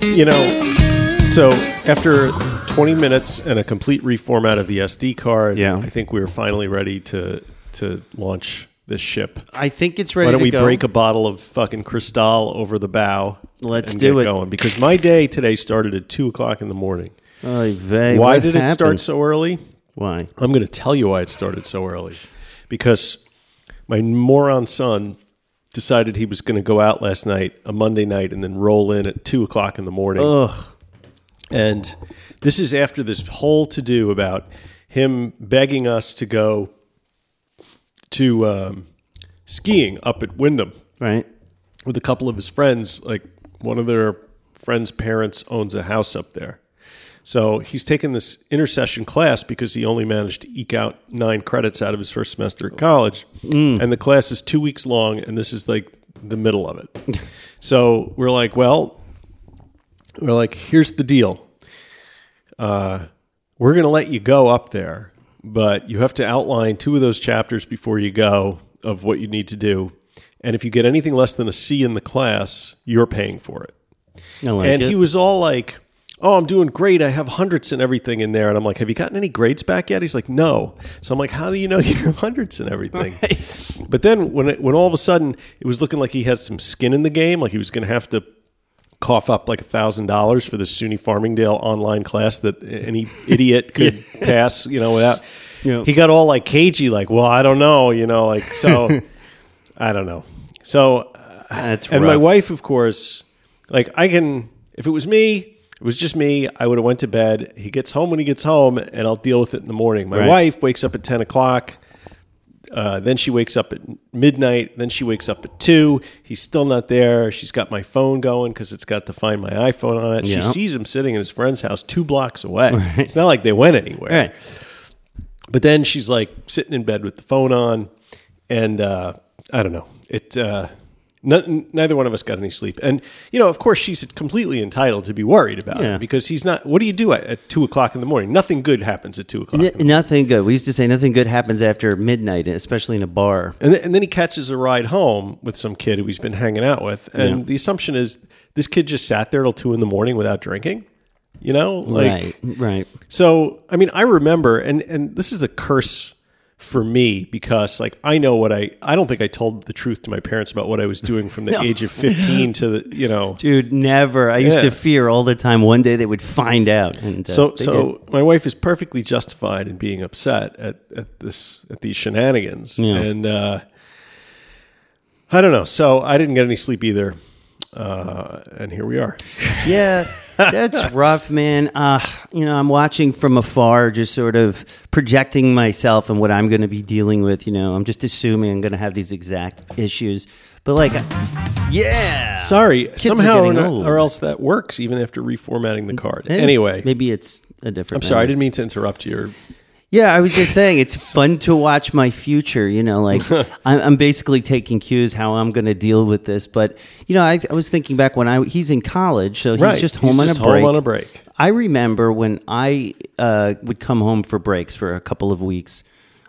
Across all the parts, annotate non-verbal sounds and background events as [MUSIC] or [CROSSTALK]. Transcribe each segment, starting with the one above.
You know, so after 20 minutes and a complete reformat of the SD card, Yeah. I think we were finally ready to to launch this ship. I think it's ready Why don't we go. break a bottle of fucking Cristal over the bow? Let's and do get it. going because my day today started at two o'clock in the morning. Oy vey, why did it start so early? Why? I'm going to tell you why it started so early. Because my moron son decided he was going to go out last night, a Monday night, and then roll in at two o'clock in the morning. Ugh. And this is after this whole to do about him begging us to go to um, skiing up at Windham Right. with a couple of his friends. Like one of their friends' parents owns a house up there. So he's taken this intersession class because he only managed to eke out nine credits out of his first semester at college. And the class is two weeks long, and this is like the middle of it. [LAUGHS] so we're like, well, we're like, here's the deal. Uh, we're going to let you go up there, but you have to outline two of those chapters before you go of what you need to do. And if you get anything less than a C in the class, you're paying for it. Like and it. he was all like, Oh, I'm doing great. I have hundreds and everything in there. And I'm like, Have you gotten any grades back yet? He's like, No. So I'm like, How do you know [LAUGHS] you have hundreds and everything? But then when it, when all of a sudden it was looking like he had some skin in the game, like he was going to have to cough up like a thousand dollars for the SUNY Farmingdale online class that any idiot [LAUGHS] could pass, you know, without. Yeah. He got all like cagey, like, well, I don't know, you know, like so. [LAUGHS] I don't know. So, That's and my wife, of course, like I can. If it was me, it was just me. I would have went to bed. He gets home when he gets home, and I'll deal with it in the morning. My Right. wife wakes up at ten o'clock. Uh, then she wakes up at midnight. Then she wakes up at two. He's still not there. She's got my phone going because it's got to find my iPhone on it. Yeah. She sees him sitting in his friend's house two blocks away. [LAUGHS] It's not like they went anywhere. Right. But then she's like sitting in bed with the phone on, and uh, I don't know. It uh, n- neither one of us got any sleep, and you know, of course, she's completely entitled to be worried about Yeah. it because he's not. What do you do at, at two o'clock in the morning? Nothing good happens at two o'clock. N- nothing good. We used to say nothing good happens after midnight, especially in a bar. And, th- and then he catches a ride home with some kid who he's been hanging out with, and Yeah. the assumption is this kid just sat there till two in the morning without drinking. You know, like right. Right. So, I mean, I remember, and and this is a curse for me because, like, I know what I. I don't think I told the truth to my parents about what I was doing from the [LAUGHS] No. age of fifteen to the, you know. Dude, never. I used Yeah. to fear all the time one day they would find out. And uh, So, so my wife is perfectly justified in being upset at, at this at these shenanigans, Yeah. and uh, I don't know. So I didn't get any sleep either, uh, and here we are. [LAUGHS] yeah, that's [LAUGHS] rough, man. Uh, you know, I'm watching from afar, just sort of projecting myself and what I'm going to be dealing with. You know, I'm just assuming I'm going to have these exact issues. But like, yeah. Sorry, are somehow or, not- or else that works even after reformatting the card. Eh, Anyway, maybe it's a different. I'm sorry, I didn't mean to interrupt your Yeah, I was just saying it's [LAUGHS] fun to watch my future. You know, like [LAUGHS] I'm, I'm basically taking cues how I'm going to deal with this. But you know, I, I was thinking back when I he's in college, so he's Right, just he's home on just a home break. on a break. I remember when I uh, would come home for breaks for a couple of weeks.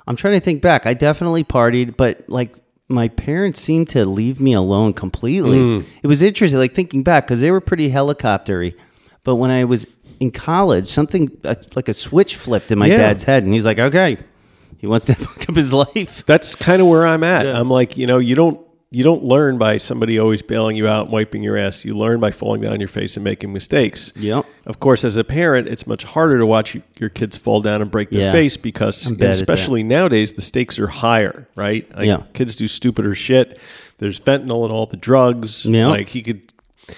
I'm trying to think back. I definitely partied, but like my parents seemed to leave me alone completely. Mm. It was interesting, like thinking back, because they were pretty helicoptery. But when I was in college, something uh, like a switch flipped in my Yeah. dad's head, and he's like, "Okay, he wants to [LAUGHS] fuck up his life." That's kind of where I'm at. Yeah. I'm like, you know, you don't you don't learn by somebody always bailing you out and wiping your ass. You learn by falling down on your face and making mistakes. Yep. Of course, as a parent, it's much harder to watch y- your kids fall down and break their Yeah. face because, I'm bad at that. especially nowadays, the stakes are higher, right? Like, Yeah. Kids do stupider shit. There's fentanyl and all the drugs. Yeah. Like he could,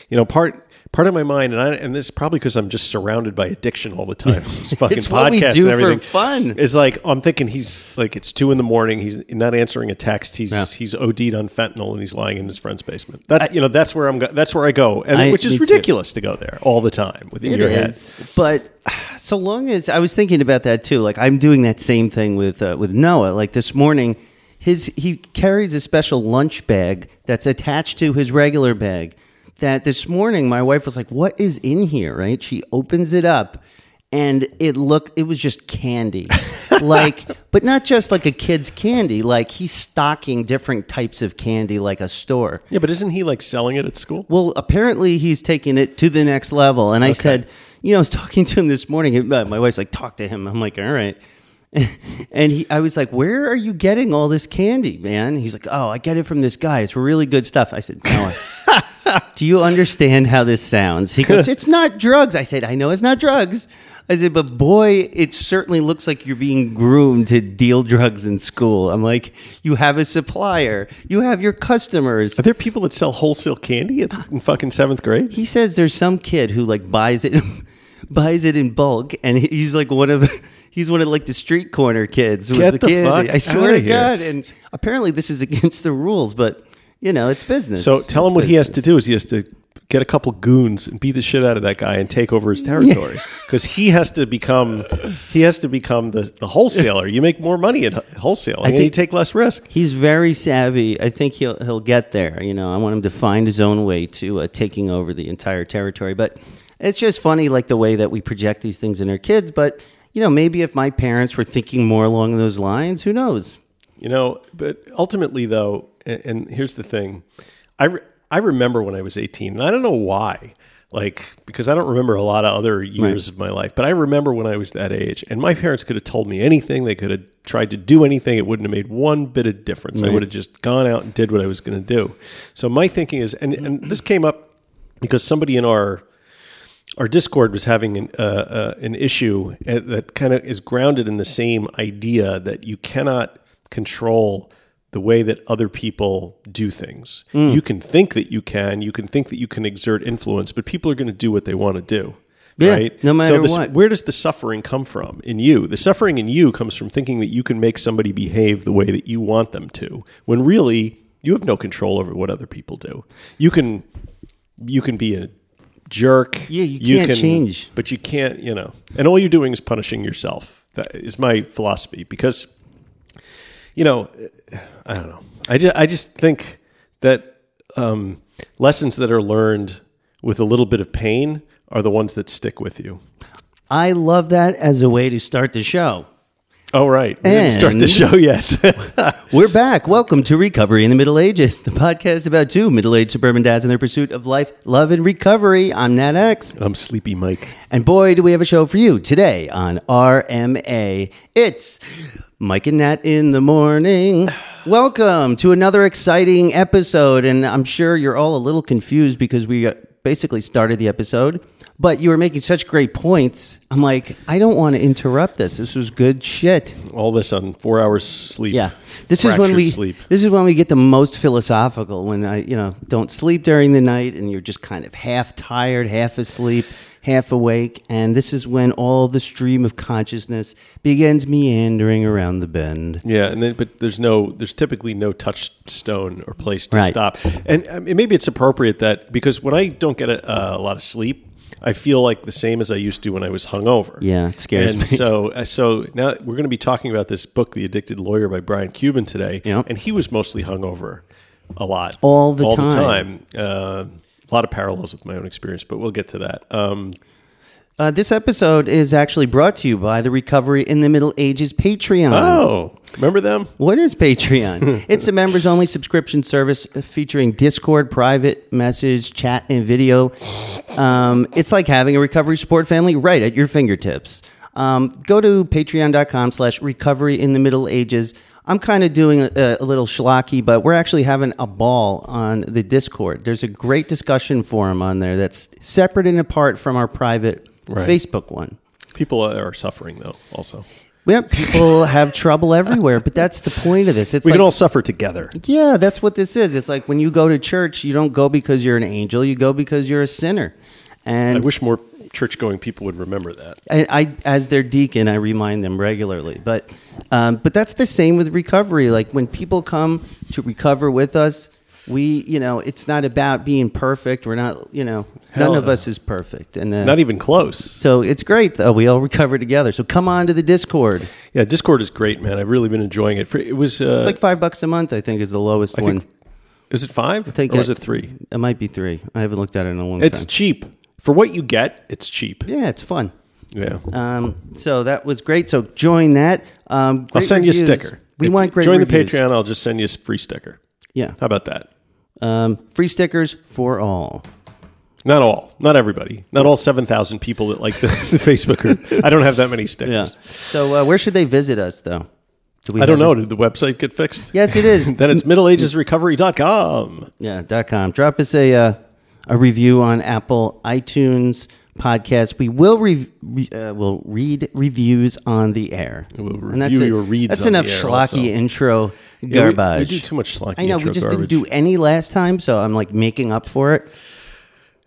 you know, part part of my mind, and I, and this is probably because I'm just surrounded by addiction all the time. This [LAUGHS] fucking It's podcast and for everything. fun. It's like I'm thinking he's like it's two in the morning. He's not answering a text. He's Yeah. he's OD'd on fentanyl and he's lying in his friend's basement. That's you know that's where I'm go- that's where I go, and I- which is me too. ridiculous to go there all the time within It your head. but so long as I was thinking about that too. Like I'm doing that same thing with uh, with Noah. Like this morning, his he carries a special lunch bag that's attached to his regular bag. That this morning my wife was like, "What is in here?" Right? She opens it up, and it looked it was just candy, [LAUGHS] like, but not just like a kid's candy. Like he's stocking different types of candy, like a store. Yeah, but isn't he like selling it at school? Well, apparently he's taking it to the next level. And I said, you know, I was talking to him this morning. uh, My wife's like, talk to him. I'm like, all right. [LAUGHS] And he, I was like, where are you getting all this candy, man? He's like, oh, I get it from this guy. It's really good stuff. I said, no. [LAUGHS] Do you understand how this sounds? He goes, it's not drugs. I said, I know it's not drugs. I said, but boy, it certainly looks like you're being groomed to deal drugs in school. I'm like, you have a supplier, you have your customers. Are there people that sell wholesale candy at, in fucking seventh grade? He says there's some kid who like buys it [LAUGHS] buys it in bulk and he's like one of he's one of like the street corner kids with Get the, the fuck I swear to here. God. And apparently this is against the rules, but you know, it's business. So tell It's him what he has to do is he has to get a couple goons and beat the shit out of that guy and take over his territory because he has to become he has to become the, the wholesaler. You make more money at wholesaling and you take less risk. He's very savvy. I think he'll he'll get there. You know, I want him to find his own way to uh, taking over the entire territory. But it's just funny, like the way that we project these things in our kids. But you know, maybe if my parents were thinking more along those lines, who knows? You know, but ultimately, though, and, and here's the thing, I re- I remember when I was 18, and I don't know why, like because I don't remember a lot of other years of my life, but I remember when I was that age, and my parents could have told me anything, they could have tried to do anything, it wouldn't have made one bit of difference. I would have just gone out and did what I was going to do. So my thinking is, and and this came up because somebody in our our Discord was having an, uh, uh, an issue uh, that kind of is grounded in the same idea that you cannot control the way that other people do things. You can think that you can, you can think that you can exert influence, but people are going to do what they want to do. Yeah, right? no matter so this, what. Where does the suffering come from in you? The suffering in you comes from thinking that you can make somebody behave the way that you want them to, when really you have no control over what other people do. You can you can be a jerk. Yeah, you can't change. But you can't, you know. And all you're doing is punishing yourself. That is my philosophy because you know, I don't know. I just, I just think that um, lessons that are learned with a little bit of pain are the ones that stick with you. I love that as a way to start the show. Oh, right. We didn't start the And- show yet. [LAUGHS] We're back. Welcome to Recovery in the Middle Ages, the podcast about two middle aged suburban dads and their pursuit of life, love, and recovery. I'm Nat X. I'm Sleepy Mike. And boy, do we have a show for you today on RMA. It's Mike and Nat in the morning. Welcome to another exciting episode. And I'm sure you're all a little confused because we basically started the episode, but you were making such great points. I'm like, I don't want to interrupt this. This was good shit. All this on four hours sleep. Yeah. This is when we sleep. this is when we get the most philosophical when I, you know, don't sleep during the night and you're just kind of half tired, half asleep, half awake, and this is when all the stream of consciousness begins meandering around the bend. Yeah, and then but there's no there's typically no touchstone or place to Right. stop. And um, maybe it's appropriate that because when I don't get a, a lot of sleep, I feel like the same as I used to when I was hungover. Yeah, it scares and me. So uh, so now we're going to be talking about this book, The Addicted Lawyer by Brian Cuban today. Yep. And he was mostly hungover a lot. All the all time. the time. Uh, a lot of parallels with my own experience, but we'll get to that. Um, Uh, this episode is actually brought to you by the Recovery in the Middle Ages Patreon. oh, remember them? What is Patreon? [LAUGHS] it's a members only subscription service featuring Discord, private message, chat, and video. Um, it's like having a recovery support family right at your fingertips. Um, go to patreon.com slash recovery in the middle ages. I'm kind of doing a, a little schlocky, but we're actually having a ball on the Discord. There's a great discussion forum on there that's separate and apart from our private Right. Facebook one. People are suffering though. Also, Yeah, people have trouble everywhere, but that's the point of this. It's we like, can all suffer together. yeah, that's what this is. It's like when you go to church, you don't go because you're an angel, you go because you're a sinner. And I wish more church-going people would remember that. I, I, as their deacon, I remind them regularly. But, um, but that's the same with recovery. Like when people come to recover with us, we, you know, it's not about being perfect. We're not, you know, Hell none of us is perfect. And uh, Not even close. so it's great though. We all recover together. So come on to the Discord. Yeah, Discord is great, man. I've really been enjoying it. It was uh, It's like five bucks a month. I think is the lowest I one. think Is it five? think or was it three? It might be three. I haven't looked at it in a long It's time. It's cheap for what you get. It's cheap. Yeah, it's fun. Yeah. Um, so that was great. So join that. Um, I'll send you a sticker. We If want great Join reviews. the Patreon. I'll just send you a free sticker. Yeah. How about that? Um, free stickers for all. Not all. Not everybody. Not all seven thousand people that like the, [LAUGHS] the Facebook group. I don't have that many stickers. Yeah. So uh, where should they visit us though? Do we I don't know. it? Did the website get fixed? Yes, it is. [LAUGHS] then it's middleagesrecovery.com. Yeah, dot com. Drop us a uh, a review on Apple iTunes podcast. We will re- re- uh, will read reviews on the air. We'll And that's review it. your reads That's enough schlocky intro Yeah, we- garbage. we do too much schlocky I know. We just garbage. didn't do any last time, so I'm like making up for it.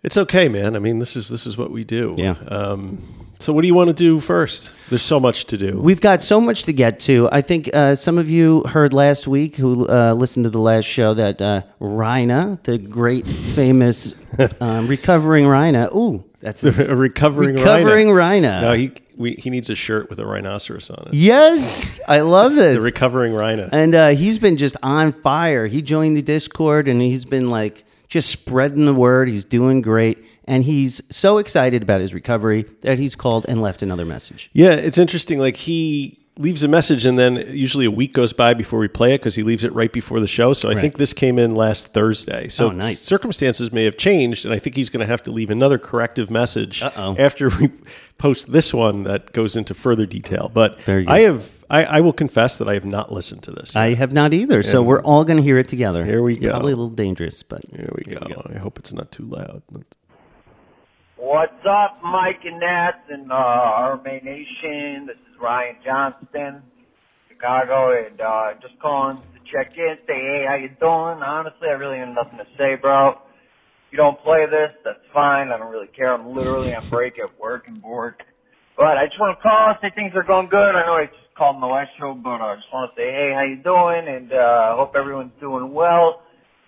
It's okay, man. I mean, this is this is what we do. Yeah. Um, so, what do you want to do first? There's so much to do. We've got so much to get to. I think uh, some of you heard last week who uh, listened to the last show that uh, Rhina, the great famous [LAUGHS] um, recovering Rhina. Ooh, that's [LAUGHS] a recovering rhino. recovering rhino. Rhina. No, he we, he needs a shirt with a rhinoceros on it. Yes, I love this. The recovering rhino. and uh, he's been just on fire. He joined the Discord and he's been like just spreading the word. He's doing great. And he's so excited about his recovery that he's called and left another message. Yeah, it's interesting. Like he leaves a message, and then usually a week goes by before we play it because he leaves it right before the show. So I think this came in last Thursday. So Oh, nice. circumstances may have changed, and I think he's going to have to leave another corrective message Uh-oh. after we post this one that goes into further detail. But. I have, I, I will confess that I have not listened to this. I have not either. So we're all going to hear it together. Here we It's go. Probably a little dangerous, but Here we go. I hope it's not too loud. What's up, Mike and Nats and uh, RMA Nation? This is Ryan Johnston, Chicago, and uh, just calling to check in, say hey, how you doing? Honestly, I really have nothing to say, bro. If you don't play this, that's fine. I don't really care. I'm literally on break at work and bored. But I just want to call and say things are going good. I know I just called in the last show, but I just want to say hey, how you doing? And uh, hope everyone's doing well.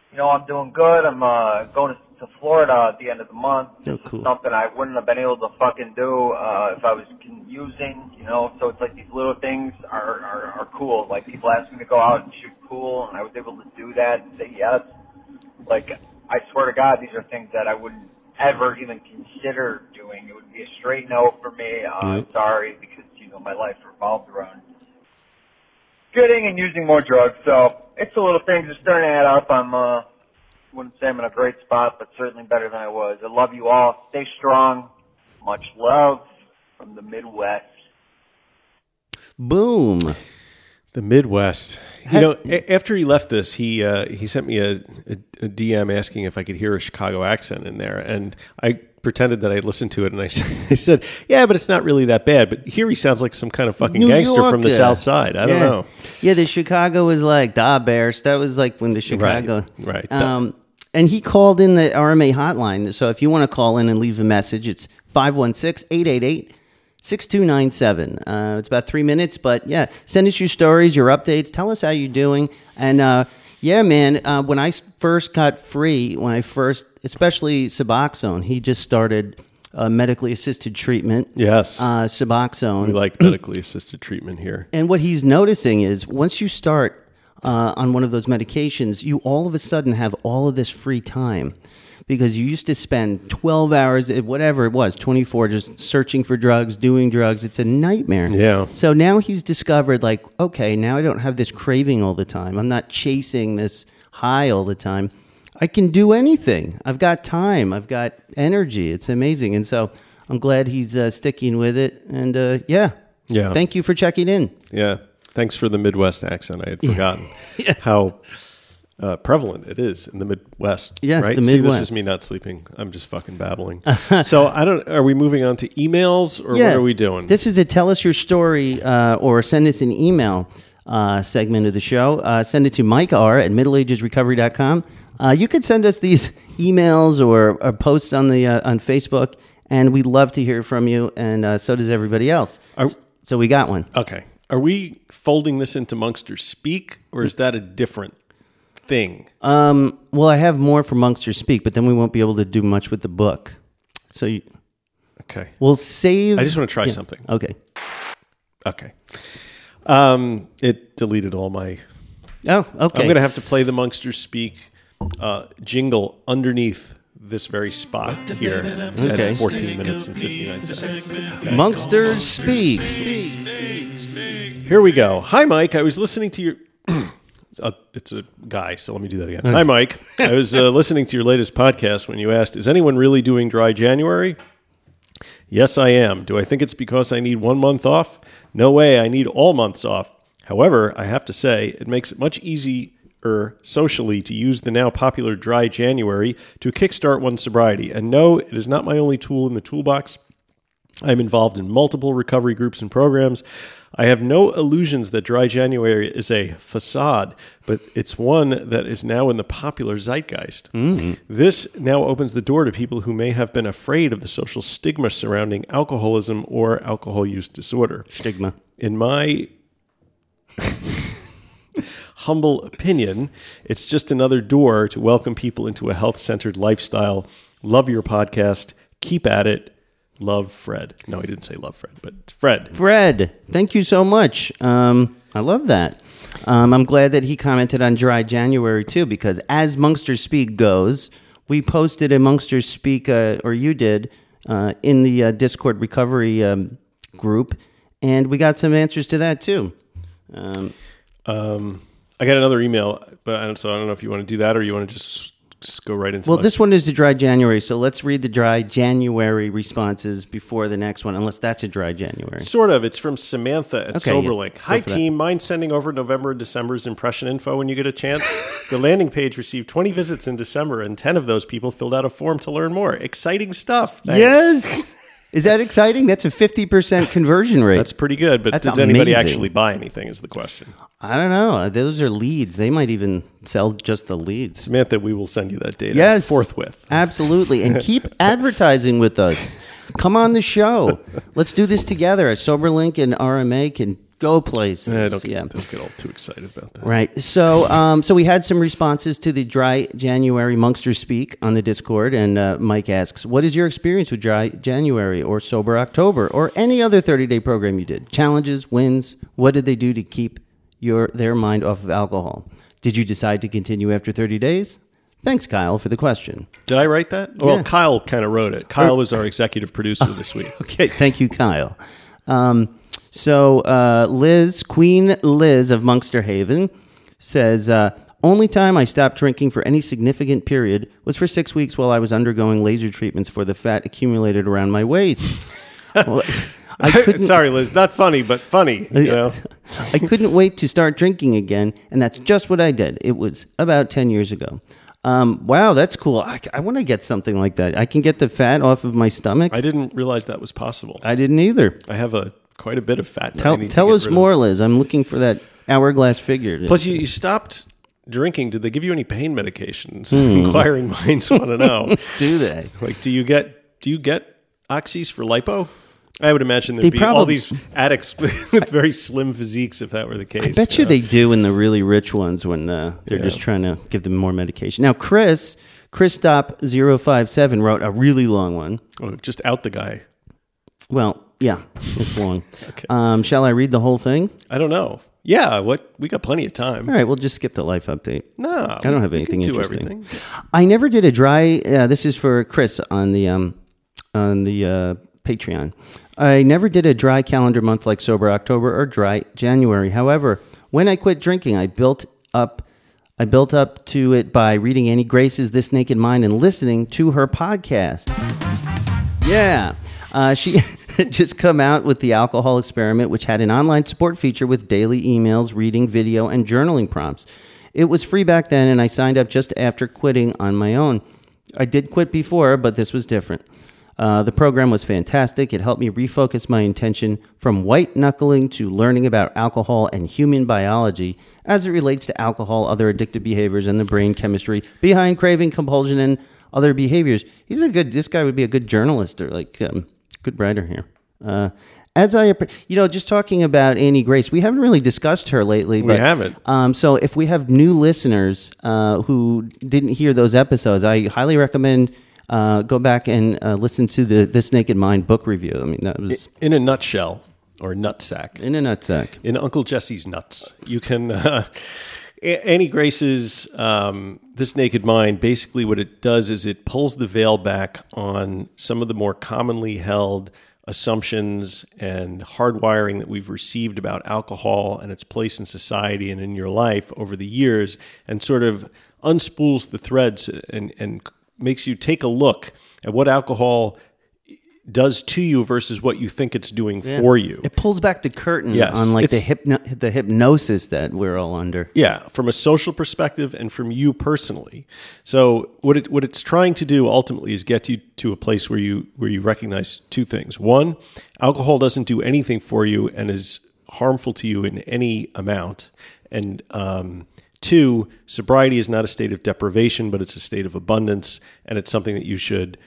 You know, I'm doing good. I'm uh, going to, to Florida at the end of the month. Oh, cool. Something I wouldn't have been able to fucking do uh, if I was using. You know, so it's like these little things are, are are cool. Like people ask me to go out and shoot pool, and I was able to do that and say yes. Like I swear to God, these are things that I wouldn't ever even consider doing. It would be a straight no for me. Uh. Sorry, because you know my life revolved around getting and using more drugs. So it's the little things that starting to add up. I'm uh wouldn't say I'm in a great spot, but certainly better than I was. I love you all. Stay strong. Much love from the Midwest. boom. The Midwest. You know, after he left this, he uh, he sent me a, a, a DM asking if I could hear a Chicago accent in there, and I pretended that I listened to it, and [LAUGHS] I said, "Yeah, but it's not really that bad." But here he sounds like some kind of fucking New gangster from the South Side. I don't Yeah. know. Yeah, the Chicago was like da Bears. That was like when the Chicago. right. Um, and he called in the RMA hotline. So if you want to call in and leave a message, it's 516 888 6297. Uh, It's about three minutes, but yeah, send us your stories, your updates. Tell us how you're doing. And uh, yeah, man, uh, I first got free, when I first, especially Suboxone, he just started uh, medically assisted treatment. Yes, Uh, Suboxone. we like medically assisted treatment here. And what he's noticing is once you start uh, on one of those medications, you all of a sudden have all of this free time because you used to spend 12 hours, eh, whatever it was, 24, just searching for drugs, doing drugs. It's a nightmare. Yeah. So now he's discovered, like, okay, now I don't have this craving all the time. I'm not chasing this high all the time. I can do anything. I've got time. I've got energy. It's amazing. And so I'm glad he's uh, sticking with it. And uh, yeah. Yeah. Thank you for checking in. Yeah. Thanks for the Midwest accent. I had forgotten [LAUGHS] how uh, prevalent it is in the Midwest. Yes, right? the See, this is me not sleeping. I'm just fucking babbling. [LAUGHS] so I don't. Are we moving on to emails or what are we doing? This is a tell us your story uh, or send us an email uh, segment of the show. Uh, send it to Mike R at middleagesrecovery.com. Uh, you could send us these [LAUGHS] emails or, or posts on the uh, on Facebook, and we'd love to hear from you, and uh, so does everybody else. Are- so we got one. okay. Are we folding this into Monkster Speak or is that a different thing? Um, well, I have more for Monkster Speak, but then we won't be able to do much with the book. So you, Okay. we'll save. I just want to try something. Okay. Okay. Um, it deleted all my. Oh, okay. I'm going to have to play the Monkster Speak uh, jingle underneath this very spot here Okay. at 14 minutes and 59 seconds. Monksters speak. Here we go. Hi, Mike. I was listening to your. Uh, it's a guy, so let me do that again. Hi, Mike. I was uh, [LAUGHS] listening to your latest podcast when you asked, "Is anyone really doing dry January?" Yes, I am. Do I think it's because I need one month off? No way. I need all months off. However, I have to say, it makes it much easier socially to use the now popular dry January to kickstart one's sobriety. And no, it is not my only tool in the toolbox. I'm involved in multiple recovery groups and programs. I have no illusions that Dry January is a facade, but it's one that is now in the popular zeitgeist. Mm-hmm. This now opens the door to people who may have been afraid of the social stigma surrounding alcoholism or alcohol use disorder. Stigma. In my humble opinion, it's just another door to welcome people into a health centered lifestyle. Love your podcast. Keep at it. Love Fred. No, he didn't say love Fred, but Fred. Fred, thank you so much. Um, I love that. Um, I'm glad that he commented on Dry January too, because as Monkster Speak goes, we posted a Monkster Speak, uh, or you did, uh, in the uh, Discord recovery um, group, and we got some answers to that too. Um, Um, I got another email, but I don't, so I don't know if you want to do that or you want to just, just go right into well, my- this one is the Dry January, so let's read the Dry January responses before the next one, unless that's a Dry January. Sort of. It's from Samantha at Okay. Soberlink. Go Hi, for that. team. Mind sending over November and December's impression info when you get a chance? [LAUGHS] the landing page received 20 visits in December, and 10 of those people filled out a form to learn more. Exciting stuff. Thanks. Yes. [LAUGHS] Is that exciting? That's a 50% conversion rate. That's pretty good, but That's did anybody amazing. actually buy anything? Is the question. I don't know. Uh, those are leads. They might even sell just the leads. Samantha, we will send you that data Yes. forthwith. Absolutely. And keep [LAUGHS] advertising with us. Come on the show. Let's do this together. At Soberlink and RMA can go places. Eh, don't, get, yeah. don't get all too excited about that. Right. So, um, so we had some responses to the Dry January Monkster Speak on the Discord, and uh, Mike asks, "What is your experience with Dry January or Sober October or any other 30-day program you did? Challenges, wins? What did they do to keep your their mind off of alcohol? Did you decide to continue after 30 days?" Thanks, Kyle, for the question. Did I write that? Well, Kyle kind of wrote it. Kyle was our executive producer this week. [LAUGHS] Okay, thank you, Kyle. Um, so uh, Liz, Queen Liz of Monkster Haven, says uh, only time I stopped drinking for any significant period was for six weeks while I was undergoing laser treatments for the fat accumulated around my waist. [LAUGHS] Well, I couldn't. Sorry, Liz. Not funny, but funny. You [LAUGHS] know? I couldn't wait to start drinking again, and that's just what I did. It was about 10 years ago. Um, wow, that's cool. I, I want to get something like that. I can get the fat off of my stomach. I didn't realize that was possible. I didn't either. I have a quite a bit of fat. Tell, tell us rid of. more, Liz. I'm looking for that hourglass figure. Plus, you, you stopped drinking. Did they give you any pain medications? Hmm. [LAUGHS] Inquiring minds want to know. [LAUGHS] do they? like, do you get do you get oxys for lipo? I would imagine there'd They be all these addicts [LAUGHS] with very slim physiques if that were the case. I bet you know? they do in the really rich ones when uh, they're Yeah. just trying to give them more medication. Now, Chris, Chris Stop 057 wrote a really long one. Oh, just out the guy. Well, yeah, it's long. [LAUGHS] um, shall I read the whole thing? I don't know. Yeah, what we got plenty of time. All right, we'll just skip the life update. No, I don't have anything do interesting. everything. I never did a dry. Uh, this is for Chris on the um, on the uh, Patreon. I never did a dry calendar month like sober October or dry January. However, when I quit drinking, I built up. I built up to it by reading Annie Grace's This Naked Mind and listening to her podcast. Yeah. Uh, she [LAUGHS] [LAUGHS] just come out with the alcohol experiment, which had an online support feature with daily emails, reading, video, and journaling prompts. It was free back then, and I signed up just after quitting on my own. I did quit before, but this was different. Uh, the program was fantastic. It helped me refocus my intention from white knuckling to learning about alcohol and human biology as it relates to alcohol, other addictive behaviors, and the brain chemistry behind craving, compulsion, and other behaviors. He's a good. This guy would be a good journalist or like um, good writer here. Uh, as I, you know, just talking about Annie Grace, we haven't really discussed her lately. But, We haven't. Um, so if we have new listeners uh, who didn't hear those episodes, I highly recommend uh, go back and uh, listen to the This Naked Mind book review. I mean, that was In a nutshell, or nutsack. in a nutsack. in Uncle Jesse's nuts. You can [LAUGHS] uh, Annie Grace's um, This Naked Mind, basically what it does is it pulls the veil back on some of the more commonly held assumptions and hardwiring that we've received about alcohol and its place in society and in your life over the years and sort of unspools the threads and, and makes you take a look at what alcohol does to you versus what you think it's doing for you. It pulls back the curtain Yes, on like the it's- hypno- the hypnosis that we're all under. Yeah, from a social perspective and from you personally. So what it what it's trying to do ultimately is get you to a place where you where you recognize two things. One, alcohol doesn't do anything for you and is harmful to you in any amount. And um, two, sobriety is not a state of deprivation, but it's a state of abundance, and it's something that you should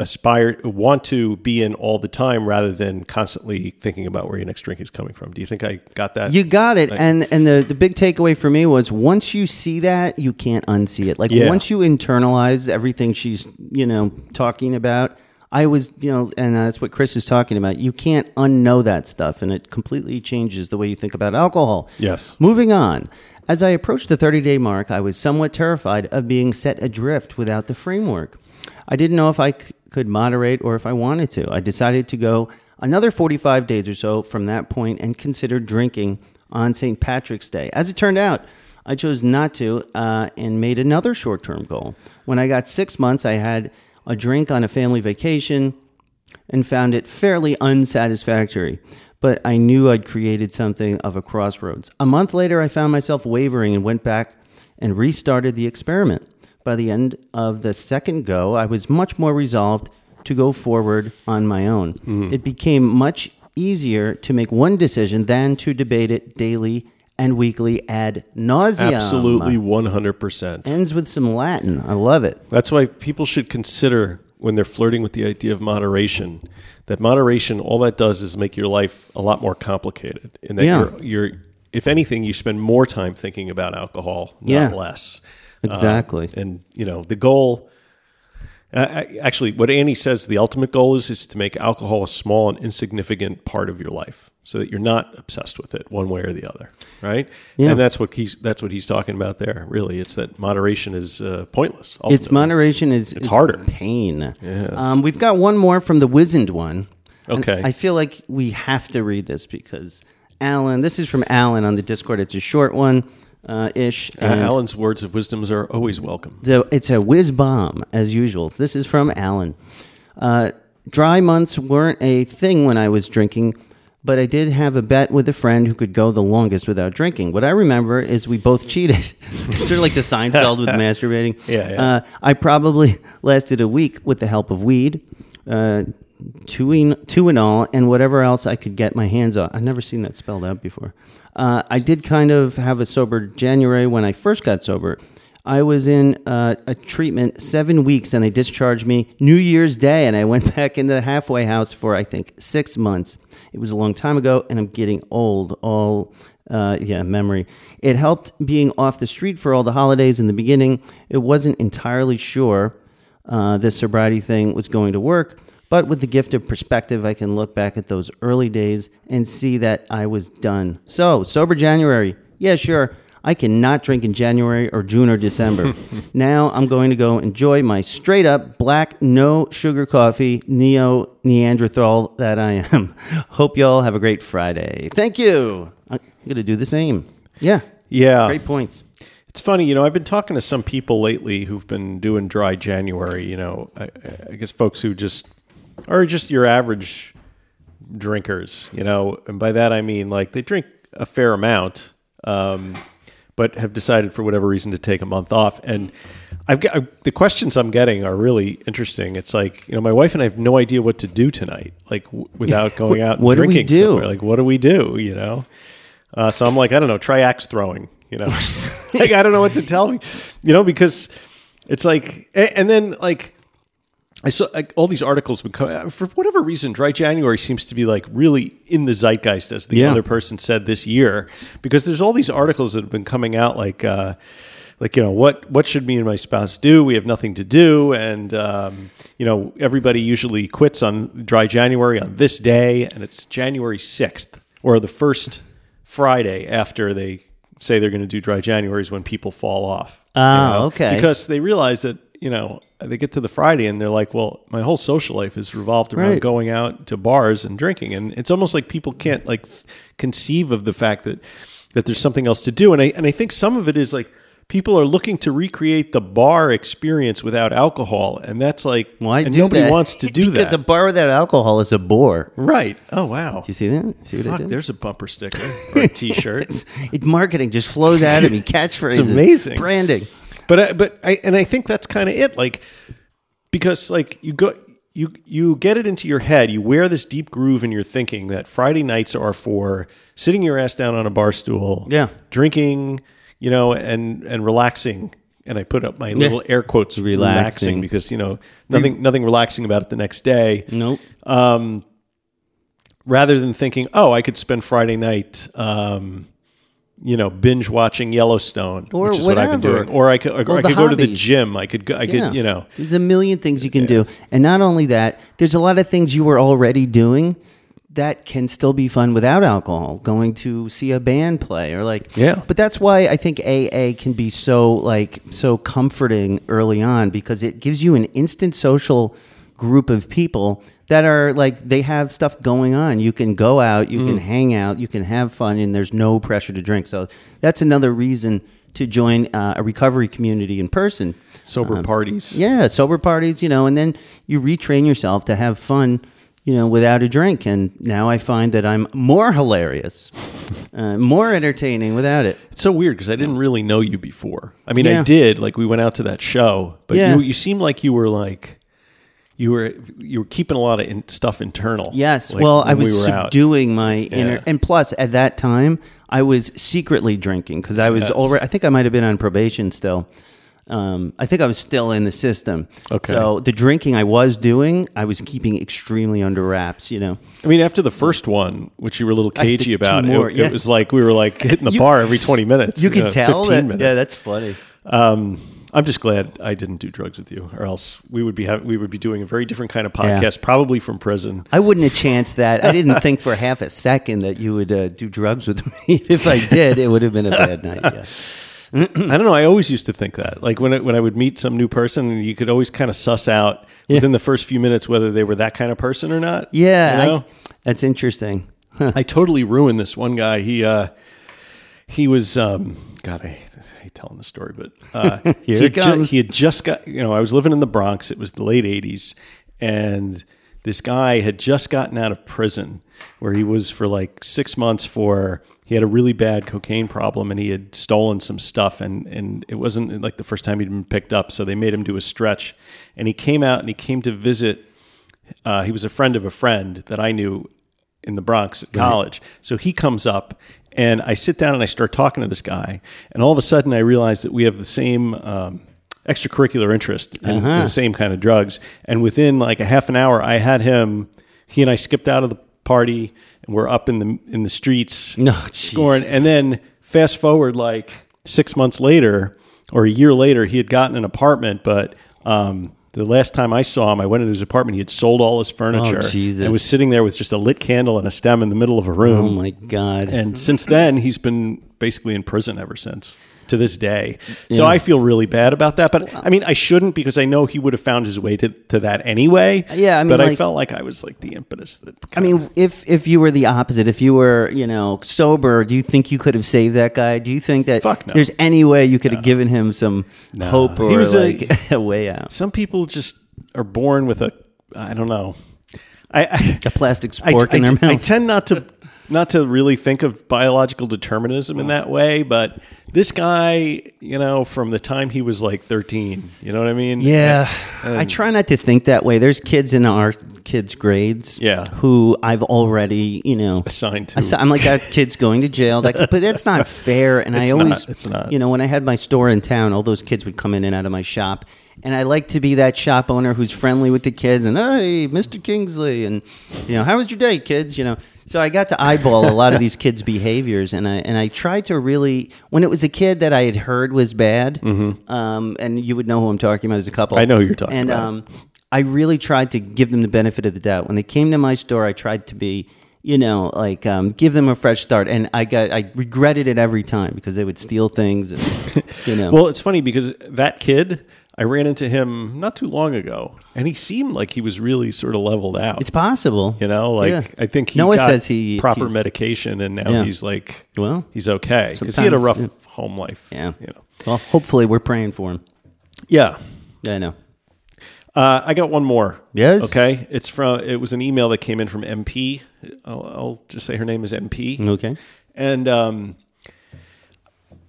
aspire want to be in all the time rather than constantly thinking about where your next drink is coming from. Do you think I got that? You got it. and and the, the big takeaway for me was once you see that, you can't unsee it. Like Yeah. once you internalize everything she's, you know, talking about, I was, you know, and that's what Chris is talking about. You can't unknow that stuff and it completely changes the way you think about alcohol. Yes. Moving on. As I approached the 30 day mark, I was somewhat terrified of being set adrift without the framework. I didn't know if I could moderate or if I wanted to. I decided to go another 45 days or so from that point and consider drinking on St. Patrick's Day. As it turned out, I chose not to uh, and made another short term goal. When I got six months, I had a drink on a family vacation and found it fairly unsatisfactory. But I knew I'd created something of a crossroads. A month later, I found myself wavering and went back and restarted the experiment. By the end of the second go, I was much more resolved to go forward on my own. Mm-hmm. It became much easier to make one decision than to debate it daily and weekly ad nauseum. Absolutely 100%. Ends with some Latin. I love it. That's why people should consider when they're flirting with the idea of moderation that moderation all that does is make your life a lot more complicated in that Yeah. you're, you're if anything you spend more time thinking about alcohol not Yeah. less Exactly. Uh, and you know the goal uh, actually what annie says the ultimate goal is is to make alcohol a small and insignificant part of your life so that you're not obsessed with it one way or the other right Yeah. and that's what he's that's what he's talking about there really it's that moderation is uh, pointless Its moderation is It's is harder. Pain. Yes. Um, we've got one more from the Wizened one. And Okay. I feel like we have to read this because Alan. This is from Alan on the Discord. It's a short one, uh, ish. Uh, Alan's words of wisdoms are always welcome. the, it's a whiz bomb as usual. This is from Alan. Uh, dry months weren't a thing when I was drinking, but I did have a bet with a friend who could go the longest without drinking. What I remember is we both cheated. [LAUGHS] it's sort of like the Seinfeld with [LAUGHS] masturbating. Yeah, yeah. Uh, I probably [LAUGHS] lasted a week with the help of weed. Two in, Tuinal, and whatever else I could get my hands on. I've never seen that spelled out before. Uh, I did kind of have a sober January when I first got sober. I was in uh, a treatment seven weeks, and they discharged me New Year's Day, and I went [LAUGHS] back into the halfway house for I think six months. It was a long time ago, and I'm getting old. All uh, yeah, memory. It helped being off the street for all the holidays in the beginning. It wasn't entirely sure uh, this sobriety thing was going to work. But with the gift of perspective, I can look back at those early days and see that I was done. So, sober January. Yeah, sure. I cannot drink in January or June or December. [LAUGHS] now I'm going to go enjoy my straight up black, no sugar coffee, neo Neanderthal that I am. [LAUGHS] Hope y'all have a great Friday. Thank you. I'm going to do the same. Yeah. Yeah. Great points. It's funny, you know, I've been talking to some people lately who've been doing dry January, you know, I, I guess folks who just are just your average drinkers, you know, and by that I mean like they drink a fair amount, um, but have decided for whatever reason to take a month off. And I've got I, the questions I'm getting are really interesting. It's like, you know, my wife and I have no idea what to do tonight, like w- [LAUGHS] without going out and What do we drinking do? somewhere. Like, what do we do, you know? Uh, so I'm like, I don't know, try axe throwing. You know, [LAUGHS] like I don't know what to tell me. You know, because it's like, and then like I saw all these articles been coming for whatever reason. Dry January seems to be like really in the zeitgeist, as the Yeah. other person said this year, because there's all these articles that have been coming out like. Uh, like you know what what should me and my spouse do we have nothing to do and um, you know everybody usually quits on dry january on this day and it's january 6th or the first friday after they say they're going to do dry Januaries when people fall off. Oh, okay. Because they realize that you know they get to the Friday and they're like, well, my whole social life is revolved around Right. going out to bars and drinking, and it's almost like people can't like conceive of the fact that that there's something else to do, and I and I think some of it is like. People are looking to recreate the bar experience without alcohol, and that's like, Why and nobody that? wants to [LAUGHS] do because that, a bar without alcohol is a bore. right? Oh wow! You see that? See what I did? there's a bumper sticker [LAUGHS] or a T-shirt. It's, it marketing just flows out of me. [LAUGHS] Catchphrases, It's amazing. branding. But I, but I and I think that's kind of it. Like because like you go you you get it into your head. You wear this deep groove in your thinking that Friday nights are for sitting your ass down on a bar stool, Yeah. drinking, you know, and and relaxing. And I put up my little air quotes relaxing. Relaxing. because you know nothing nothing relaxing about it the next day. Nope. Rather than thinking, oh, I could spend Friday night. Um, you know, binge watching Yellowstone, Or which is what I've been whatever. doing. Or I could, or Well, I could go to the gym. I could, go, I could, you know, there's a million things you can do, and not only that, there's a lot of things you were already doing that can still be fun without alcohol. Going to see a band play, or like, Yeah. But that's why I think AA can be so like so comforting early on because it gives you an instant social group of people that are like they have stuff going on. You can go out, you can hang out, you can have fun, and there's no pressure to drink. So that's another reason to join uh, a recovery community in person. sober parties. Yeah, sober parties, you know, and then you retrain yourself to have fun, you know, without a drink. And now I find that I'm more hilarious, [LAUGHS] uh, more entertaining without it. It's so weird because I didn't really know you before. I mean, I did. Like we went out to that show, but Yeah. you you seemed like you were like you were you were keeping a lot of in, stuff internal. Yes, like, well, I was we were out. subduing my inner, Yeah. and plus at that time I was secretly drinking because I was Yes. already. I think I might have been on probation still. Um, I think I was still in the system. Okay. So the drinking I was doing, I was keeping extremely under wraps. You know. I mean, after the first one, which you were a little cagey about, more, it, yeah. it was like we were like hitting the You- bar every twenty minutes. You can know, tell 15 that. minutes. Yeah, that's funny. Um, I'm just glad I didn't do drugs with you, or else we would be ha- we would be doing a very different kind of Yeah. podcast, probably from prison. I wouldn't have chanced that. I didn't think for half a second that you would uh, do drugs with me. [LAUGHS] if I did, it would have been a bad night. Yeah. I don't know. I always used to think that. Like when I, when I would meet some new person, you could always kind of suss out within the first few minutes whether they were that kind of person or not. Yeah, You know? I- that's interesting. I totally ruined this one guy. He uh, he was um, God. I hate telling the story, but uh, [LAUGHS] he comes. he had just got. You know, I was living in the Bronx. It was the late '80s, and this guy had just gotten out of prison, where he was for like six months for. He had a really bad cocaine problem, and he had stolen some stuff, and and it wasn't like the first time he'd been picked up. So they made him do a stretch, and he came out and he came to visit uh, he was a friend of a friend that I knew in the Bronx at college. So he comes up, and I sit down and I start talking to this guy, and all of a sudden I realize that we have the same um, extracurricular interest in the same kind of drugs. And within like a half an hour, I had him. He and I skipped out of the party, and we're up in the in the streets [LAUGHS] No, scoring. Jesus. And then fast forward like six months later or a year later, he had gotten an apartment, but um, the last time I saw him, I went into his apartment. He had sold all his oh, furniture Oh, Jesus. and was sitting there with just a lit candle and a stem in the middle of a room. Oh my god! And since then, he's been basically in prison ever since to this day. So I feel really bad about that. But I mean, I shouldn't because I know he would have found his way to, to that anyway. Yeah, I mean, but I felt like I was like the impetus that. I mean, if if you were the opposite, if you were, you know, sober, do you think you could have saved that guy? Do you think that Fuck no. there's any way you could have given him some hope or He was a- like [LAUGHS] a, way out? some people just are born with a, I don't know. I, I A plastic I, spork in I- their I mouth. tend not to [LAUGHS] not to really think of biological determinism in that way, but this guy, you know, from the time he was like 13, you know what I mean? Yeah, I try not to think that way. There's kids in our kids' grades, Yeah. who I've already, you know, Assigned to. assi- I'm like that kid's going to jail. That, but that's not [LAUGHS] fair. And I always, not. It's not. You know, when I had my store in town, all those kids would come in and out of my shop, and I like to be that shop owner who's friendly with the kids and hey, Mr. Kingsley, and you know, how was your day, kids? You know. So I got to eyeball a lot of these kids' behaviors, and I and I tried to really when it was a kid that I had heard was bad, um, and you would know who I'm talking about. There's a couple. Mm-hmm. I know who you're talking and, about. Um, I really tried to give them the benefit of the doubt. When they came to my store, I tried to be you know, like um, give them a fresh start. And I got I regretted it every time because they would steal things, and, [LAUGHS] you know. Well, it's funny because that kid, I ran into him not too long ago, and he seemed like he was really sort of leveled out. it's possible, you know, like Yeah. I think he Noah got says he- proper medication, and now Yeah. he's like, Well, he's okay because he had a rough yeah. home life. Yeah. you know. Well, hopefully we're praying for him. Yeah. Yeah. I know. Uh, I got one more. Yes. Okay. It's from. It was an email that came in from MP. I'll, I'll just say her name is MP. Okay. And um,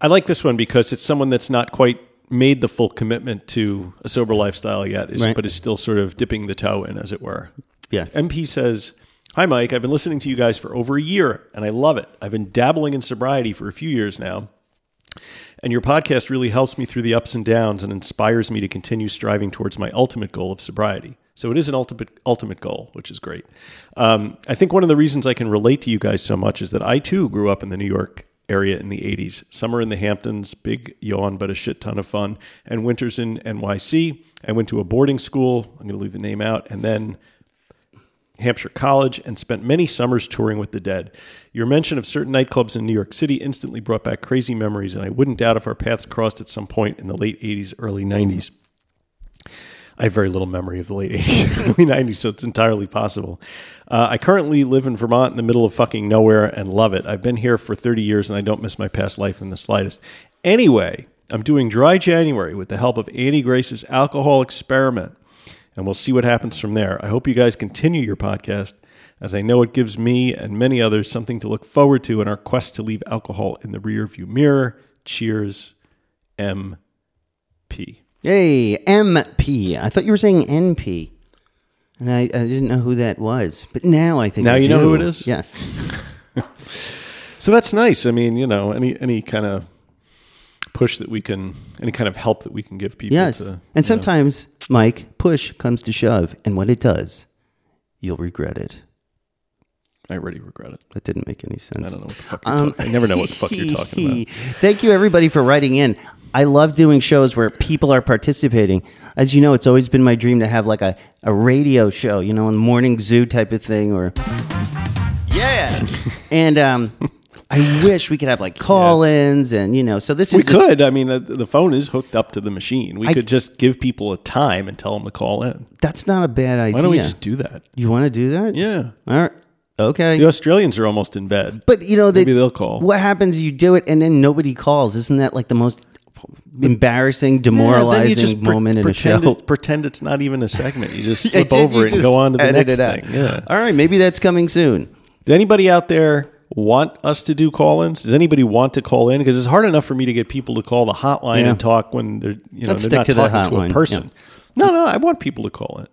I like this one because it's someone that's not quite made the full commitment to a sober lifestyle yet, is, Right. but is still sort of dipping the toe in, as it were. Yes. MP says, Hi, Mike. I've been listening to you guys for over a year and I love it. I've been dabbling in sobriety for a few years now. And your podcast really helps me through the ups and downs and inspires me to continue striving towards my ultimate goal of sobriety. So it is an ultimate ultimate goal, which is great. Um, I think one of the reasons I can relate to you guys so much is that I too grew up in the New York area in the 80s. Summer in the Hamptons, big yawn, but a shit ton of fun. And winters in NYC. I went to a boarding school. I'm going to leave the name out. And then Hampshire College and spent many summers touring with the dead. Your mention of certain nightclubs in New York City instantly brought back crazy memories, and I wouldn't doubt if our paths crossed at some point in the late 80s, early 90s. I have very little memory of the late 80s, [LAUGHS] early 90s, so it's entirely possible. Uh, I currently live in Vermont in the middle of fucking nowhere and love it. I've been here for 30 years and I don't miss my past life in the slightest. Anyway, I'm doing dry January with the help of Annie Grace's alcohol experiment and we'll see what happens from there. I hope you guys continue your podcast, as I know it gives me and many others something to look forward to in our quest to leave alcohol in the rearview mirror. Cheers, MP. Hey, MP. I thought you were saying NP. And I, I didn't know who that was. But now I think Now I you know do. who it is? Yes. [LAUGHS] So that's nice. I mean, you know, any any kind of push that we can, any kind of help that we can give people. Yes. to, and sometimes, Mike, push comes to shove. And when it does, you'll regret it. I already regret it. That didn't make any sense. I don't know what the fuck you're Um, talking. I never know what the fuck you're [LAUGHS] talking about. Thank you, everybody, for writing in. I love doing shows where people are participating. As you know, it's always been my dream to have like a, a radio show, you know, a morning zoo type of thing, or yeah. [LAUGHS] and um, I wish we could have like call-ins, and you know, so this We is just- could. I mean, uh, the phone is hooked up to the machine. We I- could just give people a time and tell them to call in. that's not a bad idea. Why don't we just do that? you want to do that? Yeah. All right. Okay. The Australians are almost in bed. But you know, they, Maybe they'll call. What happens? You do it, and then nobody calls. Isn't that like the most embarrassing, demoralizing just pre- moment in a pretend show? it- pretend it's not even a segment. You just [LAUGHS] Yeah, slip you over it and go on to the next thing. Yeah. All right, maybe that's coming soon. Does anybody out there want us to do call-ins? Does anybody want to call in? Because it's hard enough for me to get people to call the hotline Yeah. and talk when they're you know Let's they're not to the talking to a person. No, no, I want people to call in.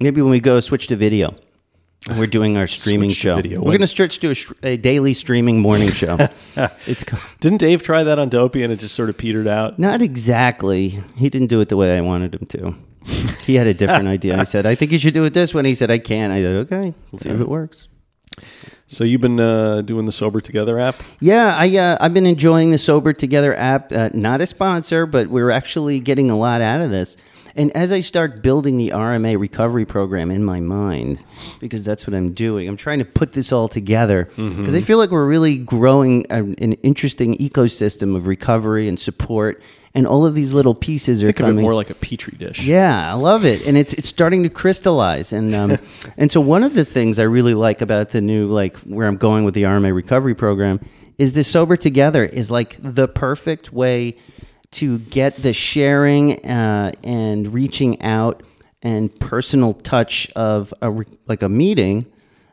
Maybe when we go switch to video, we're doing our streaming show. We're going to stretch to a, sh- a daily streaming morning show. [LAUGHS] it's co- Didn't Dave try that on Dopey and it just sort of petered out? not exactly. He didn't do it the way I wanted him to. He had a different [LAUGHS] idea. I said, "I think you should do it this way." He said, "I can't." I said, "Okay, we'll see if it works." So you've been uh, doing the Sober Together app? Yeah, I uh, I've been enjoying the Sober Together app. Uh, not a sponsor, but we're actually getting a lot out of this. And as I start building the RMA recovery program in my mind, because that's what I'm doing, I'm trying to put this all together because I feel like we're really growing a, an interesting ecosystem of recovery and support, and all of these little pieces are Think of it coming. more like a petri dish. Yeah, I love it, and it's it's starting to crystallize, and um, [LAUGHS] and so one of the things I really like about the new like where I'm going with the RMA recovery program is this sober together is like the perfect way to get the sharing uh, and reaching out and personal touch of a re- like a meeting,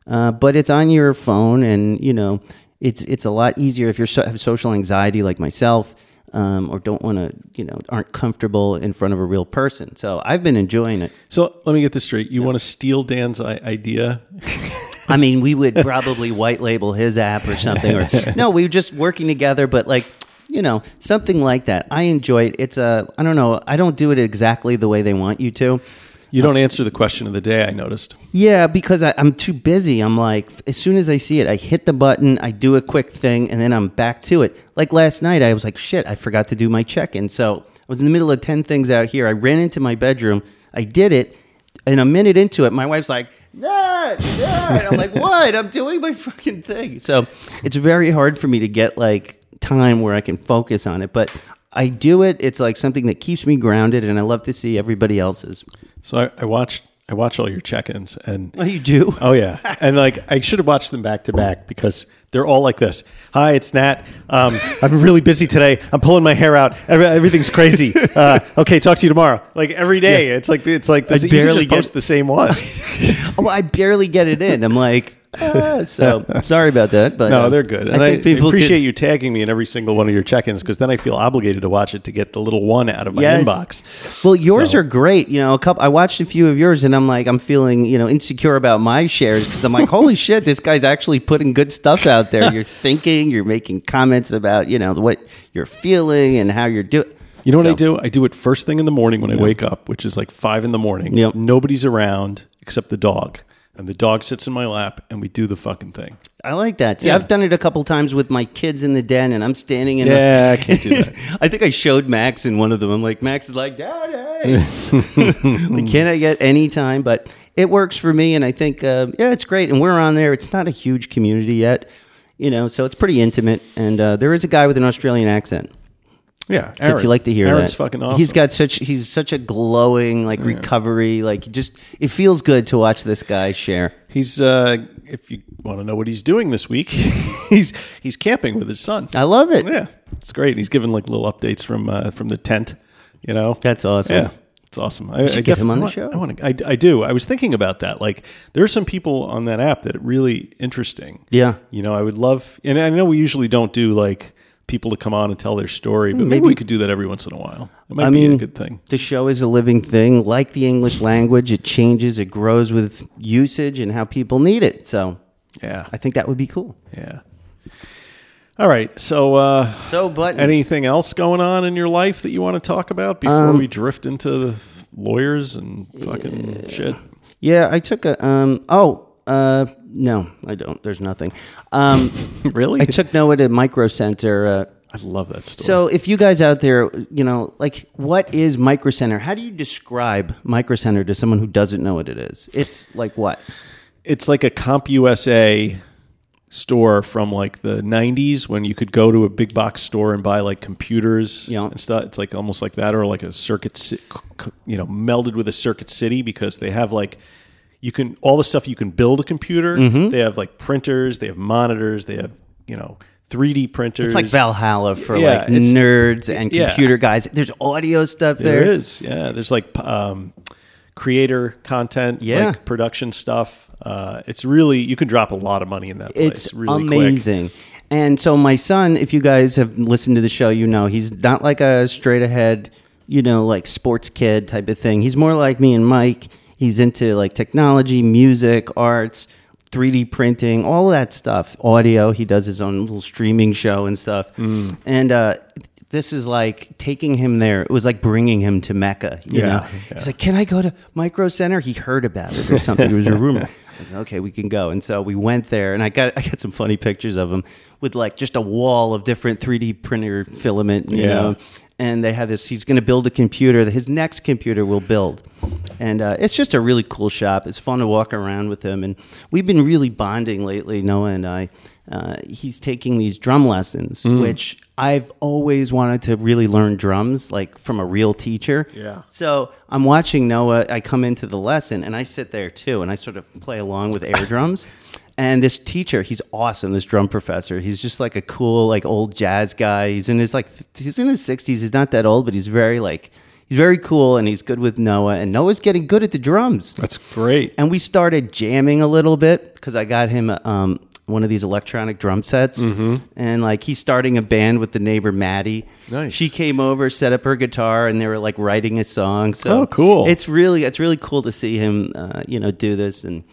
uh, but it's on your phone, and you know it's it's a lot easier if you so, have social anxiety like myself um, or don't want to, you know, aren't comfortable in front of a real person. So I've been enjoying it. So let me get this straight. You want to steal Dan's i- idea? [LAUGHS] I mean, we would probably white label his app or something, or [LAUGHS] no, we were just working together, but like, you know, something like that. I enjoy it. It's a, I don't know, I don't do it exactly the way they want you to. You don't answer the question of the day, I noticed. Yeah, because I, I'm too busy. I'm like, as soon as I see it, I hit the button, I do a quick thing, and then I'm back to it. Like last night, I was like, shit, I forgot to do my check in. So I was in the middle of 10 things out here. I ran into my bedroom, I did it. and a minute into it, my wife's like, "Nah, nah." I'm like, [LAUGHS] "What? I'm doing my fucking thing." So it's very hard for me to get like time where I can focus on it, but I do it. It's like something that keeps me grounded, and I love to see everybody else's. So I, I watched I watch all your check-ins and Oh, you do? [LAUGHS] oh yeah, and like I should have watched them back to back because they're all like this. Hi, it's Nat. Um, [LAUGHS] I'm really busy today. I'm pulling my hair out. Every, everything's crazy. [LAUGHS] Uh, okay, talk to you tomorrow. Like every day, it's like it's like can barely post the same one. Oh, I barely get it in. I'm like, ah, so sorry about that. But No, uh, they're good. And I, people appreciate could- you tagging me in every single one of your check-ins because then I feel obligated to watch it to get the little one out of my Yes. inbox. Well, yours So- are great. You know, a couple. I watched a few of yours, and I'm like, I'm feeling, you know, insecure about my shares because I'm like, holy shit, this guy's actually putting good stuff out there. You're [LAUGHS] thinking, you're making comments about, you know, what you're feeling and how you're doing. You know what I do? I do it first thing in the morning when I wake up, which is like five in the morning. Yep. Nobody's around except the dog. And the dog sits in my lap and we do the fucking thing. I like that. See, Yeah. I've done it a couple times with my kids in the den, and I'm standing in. Yeah, the, I [LAUGHS] can't do that. [LAUGHS] I think I showed Max in one of them. I'm like, Max is like, Daddy. [LAUGHS] like, can I get any time? But it works for me, and I think, uh, yeah, it's great. And we're on there. It's not a huge community yet, you know, so it's pretty intimate. And uh, there is a guy with an Australian accent. Yeah. So if you like to hear Aaron's that, fucking awesome. He's got such he's such a glowing like recovery like just it feels good to watch this guy share. He's uh if you want to know what he's doing this week, [LAUGHS] he's he's camping with his son. I love it. Yeah. It's great. He's giving like little updates from uh, from the tent, you know. That's awesome. Yeah. It's awesome. I, I get him on the show. I want to. I, I do. I was thinking about that. Like, there are some people on that app that are really interesting. Yeah. You know, I would love, and I know we usually don't do like people to come on and tell their story, but maybe, maybe- we could do that every once in a while. It might I be mean, a good thing. The show is a living thing, like the English language. It changes, it grows with usage and how people need it. So Yeah. I think that would be cool. Yeah. All right. So, uh, So, buttons. anything else going on in your life that you want to talk about before Um, we drift into the lawyers and fucking shit? Yeah, I took a. Um, oh, uh, no, I don't. There's nothing. Um, [LAUGHS] Really? I took Noah to Micro Center. Uh, I love that story. so, if you guys out there, you know, like, what is Micro Center? How do you describe Micro Center to someone who doesn't know what it is? It's like what? it's like a CompUSA store from like the 90s when you could go to a big box store and buy like computers Yeah. and stuff it's like almost like that or like a circuit you know melded with a circuit city because they have like you can all the stuff you can build a computer Mm-hmm. they have like printers they have monitors they have you know 3d printers It's like Valhalla for Yeah, like nerds and yeah. computer guys. There's audio stuff there. There is, yeah. There's like um, creator content, Yeah. like production stuff. Uh, it's really you can drop a lot of money in that place. It's really quick. amazing. And so my son, if you guys have listened to the show, you know he's not like a straight ahead, you know, like sports kid type of thing. He's more like me and Mike. He's into like technology, music, arts, 3D printing, all that stuff. Audio. He does his own little streaming show and stuff. Mm. And uh, this is like taking him there. It was like bringing him to Mecca. You Yeah, know, yeah. he's like, "Can I go to Micro Center?" He heard about it or something. There was a [LAUGHS] rumor. Was like, okay, we can go. And so we went there, and I got I got some funny pictures of him with like just a wall of different 3D printer filament, you Yeah. know. And they have this. He's going to build a computer that his next computer will build, and uh, it's just a really cool shop. It's fun to walk around with him, and we've been really bonding lately. Noah and I. Uh, he's taking these drum lessons, which I've always wanted to really learn drums, like from a real teacher. Yeah. So I'm watching Noah. I come into the lesson and I sit there too, and I sort of play along with air drums. And this teacher, he's awesome. This drum professor, he's just like a cool, like old jazz guy. He's in his like, he's in his sixties. He's not that old, but he's very like, he's very cool, and he's good with Noah. And Noah's getting good at the drums. That's great. And we started jamming a little bit because I got him um, one of these electronic drum sets, and like he's starting a band with the neighbor Maddie. Nice. She came over, set up her guitar, and they were like writing a song. So Oh, cool. It's really it's really cool to see him, uh, you know, do this and.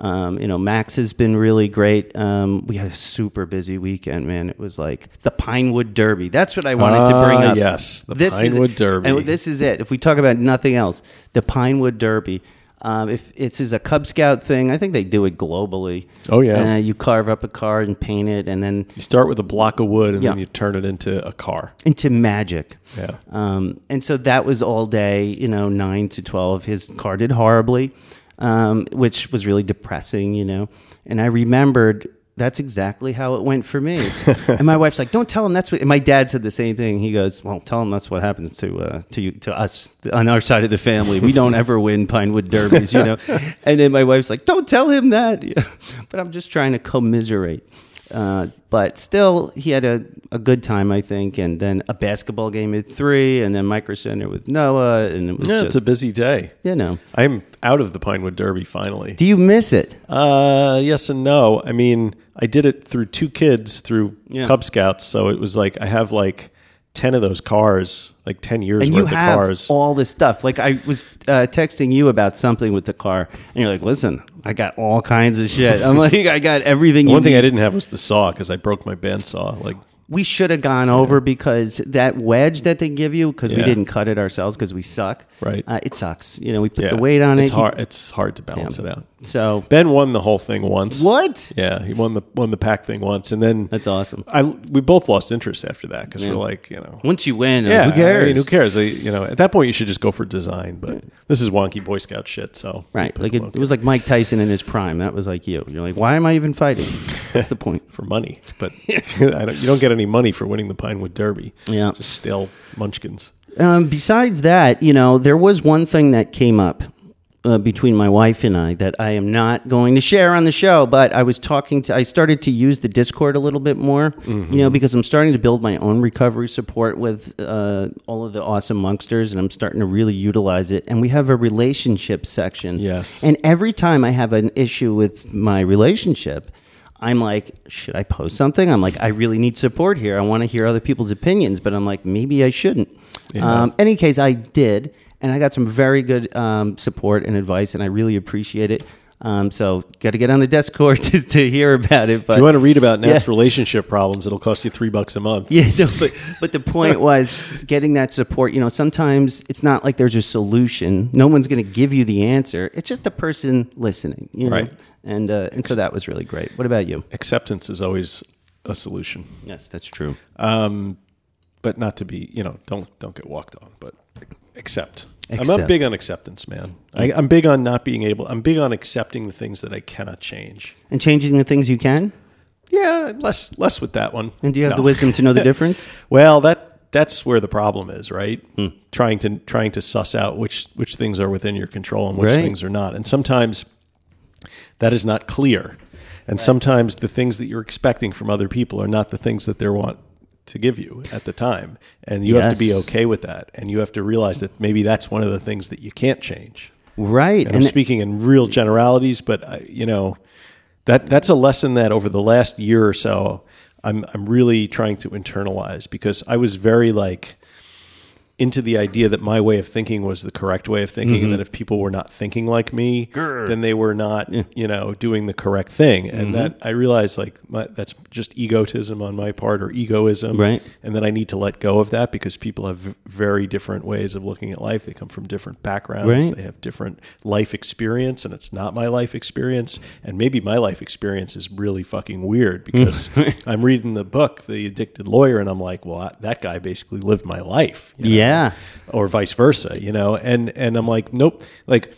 Um, you know, Max has been really great. Um, we had a super busy weekend, man. It was like the Pinewood Derby. That's what I wanted to bring Ah, up. yes, the is- Pinewood Derby. And this is it. If we talk about nothing else, the Pinewood Derby. Um, if it's is a Cub Scout thing, I think they do it globally. Oh, yeah. Uh, you carve up a car and paint it, and then You start with a block of wood and then you turn it into a car. into magic. Yeah. Um, and so that was all day, you know, nine to 12. His car did horribly, um, which was really depressing, you know. And I remembered that's exactly how it went for me. [LAUGHS] and my wife's like, don't tell him that's what, and my dad said the same thing. He goes, well, tell him that's what happens to, uh, to you, to us on our side of the family. We don't ever win Pinewood Derbies, you know. [LAUGHS] And then my wife's like, don't tell him that. [LAUGHS] but I'm just trying to commiserate. Uh, but still, he had a, a good time, I think. And then a basketball game at three, and then Micro Center with Noah, and it was Yeah, just, it's a busy day. you know. I'm out of the Pinewood Derby finally. Do you miss it? Uh, yes and no. I mean, I did it through two kids through Yeah. Cub Scouts, so it was like I have like ten of those cars, like ten years And worth of cars. all this stuff. Like I was uh, texting you about something with the car, and you're like, "Listen, I got all kinds of shit." I'm like, "I got everything." One thing need. I didn't have was the saw because I broke my bandsaw. Like, we should have gone over because that wedge that they give you because we didn't cut it ourselves because we suck. Right. Uh, it sucks. You know, we put yeah, the weight on it's it. hard. It's hard to balance Yeah. it out. So Ben won the whole thing once. what? Yeah, he won the won the pack thing once, and then That's awesome. I we both lost interest after that because Yeah. we're like, you know, Once you win, yeah, who cares? I mean, who cares? I- you know, at that point, you should just go for design. But this is wonky Boy Scout shit. So Right. Like it, it was like Mike Tyson in his prime. That was like you. You're like, why am I even fighting? [LAUGHS] What's the point? for money, but [LAUGHS] [LAUGHS] I don't, you don't get any money for winning the Pinewood Derby. Yeah. just stale munchkins. Um, besides that, you know, there was one thing that came up uh, between my wife and I that I am not going to share on the show. But I was talking to, I started to use the Discord a little bit more, you know, because I'm starting to build my own recovery support with uh, all of the awesome monksters, and I'm starting to really utilize it. And we have a relationship section. Yes. And every time I have an issue with my relationship, I'm like, should I post something? I'm like, I really need support here. I want to hear other people's opinions, but I'm like, maybe I shouldn't. Um, any case, I did, and I got some very good um, support and advice, and I really appreciate it. Um, so, got to get on the Discord [LAUGHS] to, to hear about it. But If you want to read about Nat's Yeah. relationship problems, it'll cost you three bucks a month. [LAUGHS] yeah, no, but but the point [LAUGHS] was getting that support. You know, sometimes it's not like there's a solution. No one's going to give you the answer. It's just a person listening. You know? Right. And uh, and so that was really great. What about you? Acceptance is always a solution, Yes, that's true. um, but not to be, you know, don't don't get walked on, but accept. I'm Accept. not big on acceptance, man. I, I'm big on not being able. I'm big on accepting the things that I cannot change. And changing the things you can. Yeah, less less with that one. And do you have No. the wisdom to know the [LAUGHS] difference? Well, that that's where the problem is, right? Hmm. Trying to trying to suss out which which things are within your control and which Right. things are not. And sometimes that is not clear. And sometimes the things that you're expecting from other people are not the things that they want to give you at the time. And you have to be okay with that. And you have to realize that maybe that's one of the things that you can't change. Right. And I'm speaking in real generalities, but I, you know, that that's a lesson that over the last year or so, I'm I'm really trying to internalize because I was very like into the idea that my way of thinking was the correct way of thinking, Mm-hmm. and that if people were not thinking like me, then they were not, you know, doing the correct thing. Mm-hmm. And that I realized like my, that's just egotism on my part or egoism, Right. And that I need to let go of that because people have very different ways of looking at life. They come from different backgrounds. Right. They have different life experience, and it's not my life experience. And maybe my life experience is really fucking weird [LAUGHS] because I'm reading the book, The Addicted Lawyer, and I'm like, well, I, that guy basically lived my life. you know? Yeah. Or vice versa, you know. And and I'm like, nope. Like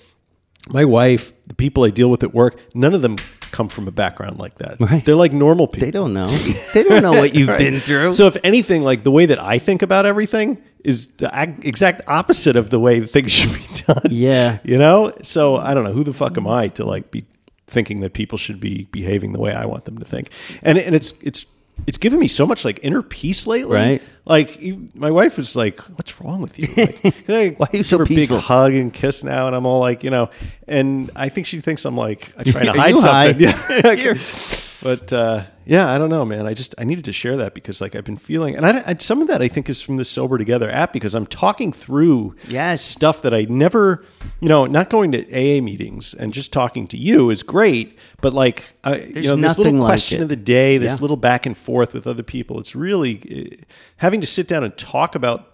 my wife, the people I deal with at work, none of them come from a background like that. Right. They're like normal people. they don't know. [LAUGHS] They don't know what you've Right. been through. So if anything, like the way that I think about everything is the exact opposite of the way things [LAUGHS] should be done. Yeah. You know? So I don't know who the fuck am I to like be thinking that people should be behaving the way I want them to think. And and it's it's it's given me so much like inner peace lately. Right. Like you- my wife was like, "What's wrong with you? Like, [LAUGHS] like, Why are you so give her a peaceful?" Big hug and kiss now, and I'm all like, you know, and I think she thinks I'm like I'm [LAUGHS] trying to hide something. Yeah. [LAUGHS] but uh, yeah, I don't know, man. I just I needed to share that because like I've been feeling, and I, I some of that I think is from the Sober Together app because I'm talking through Yes. stuff that I never, you know, not going to AA meetings and just talking to you is great, but like I, you There's know, this nothing little like question it. of the day, this Yeah. little back and forth with other people, it's really uh, having to sit down and talk about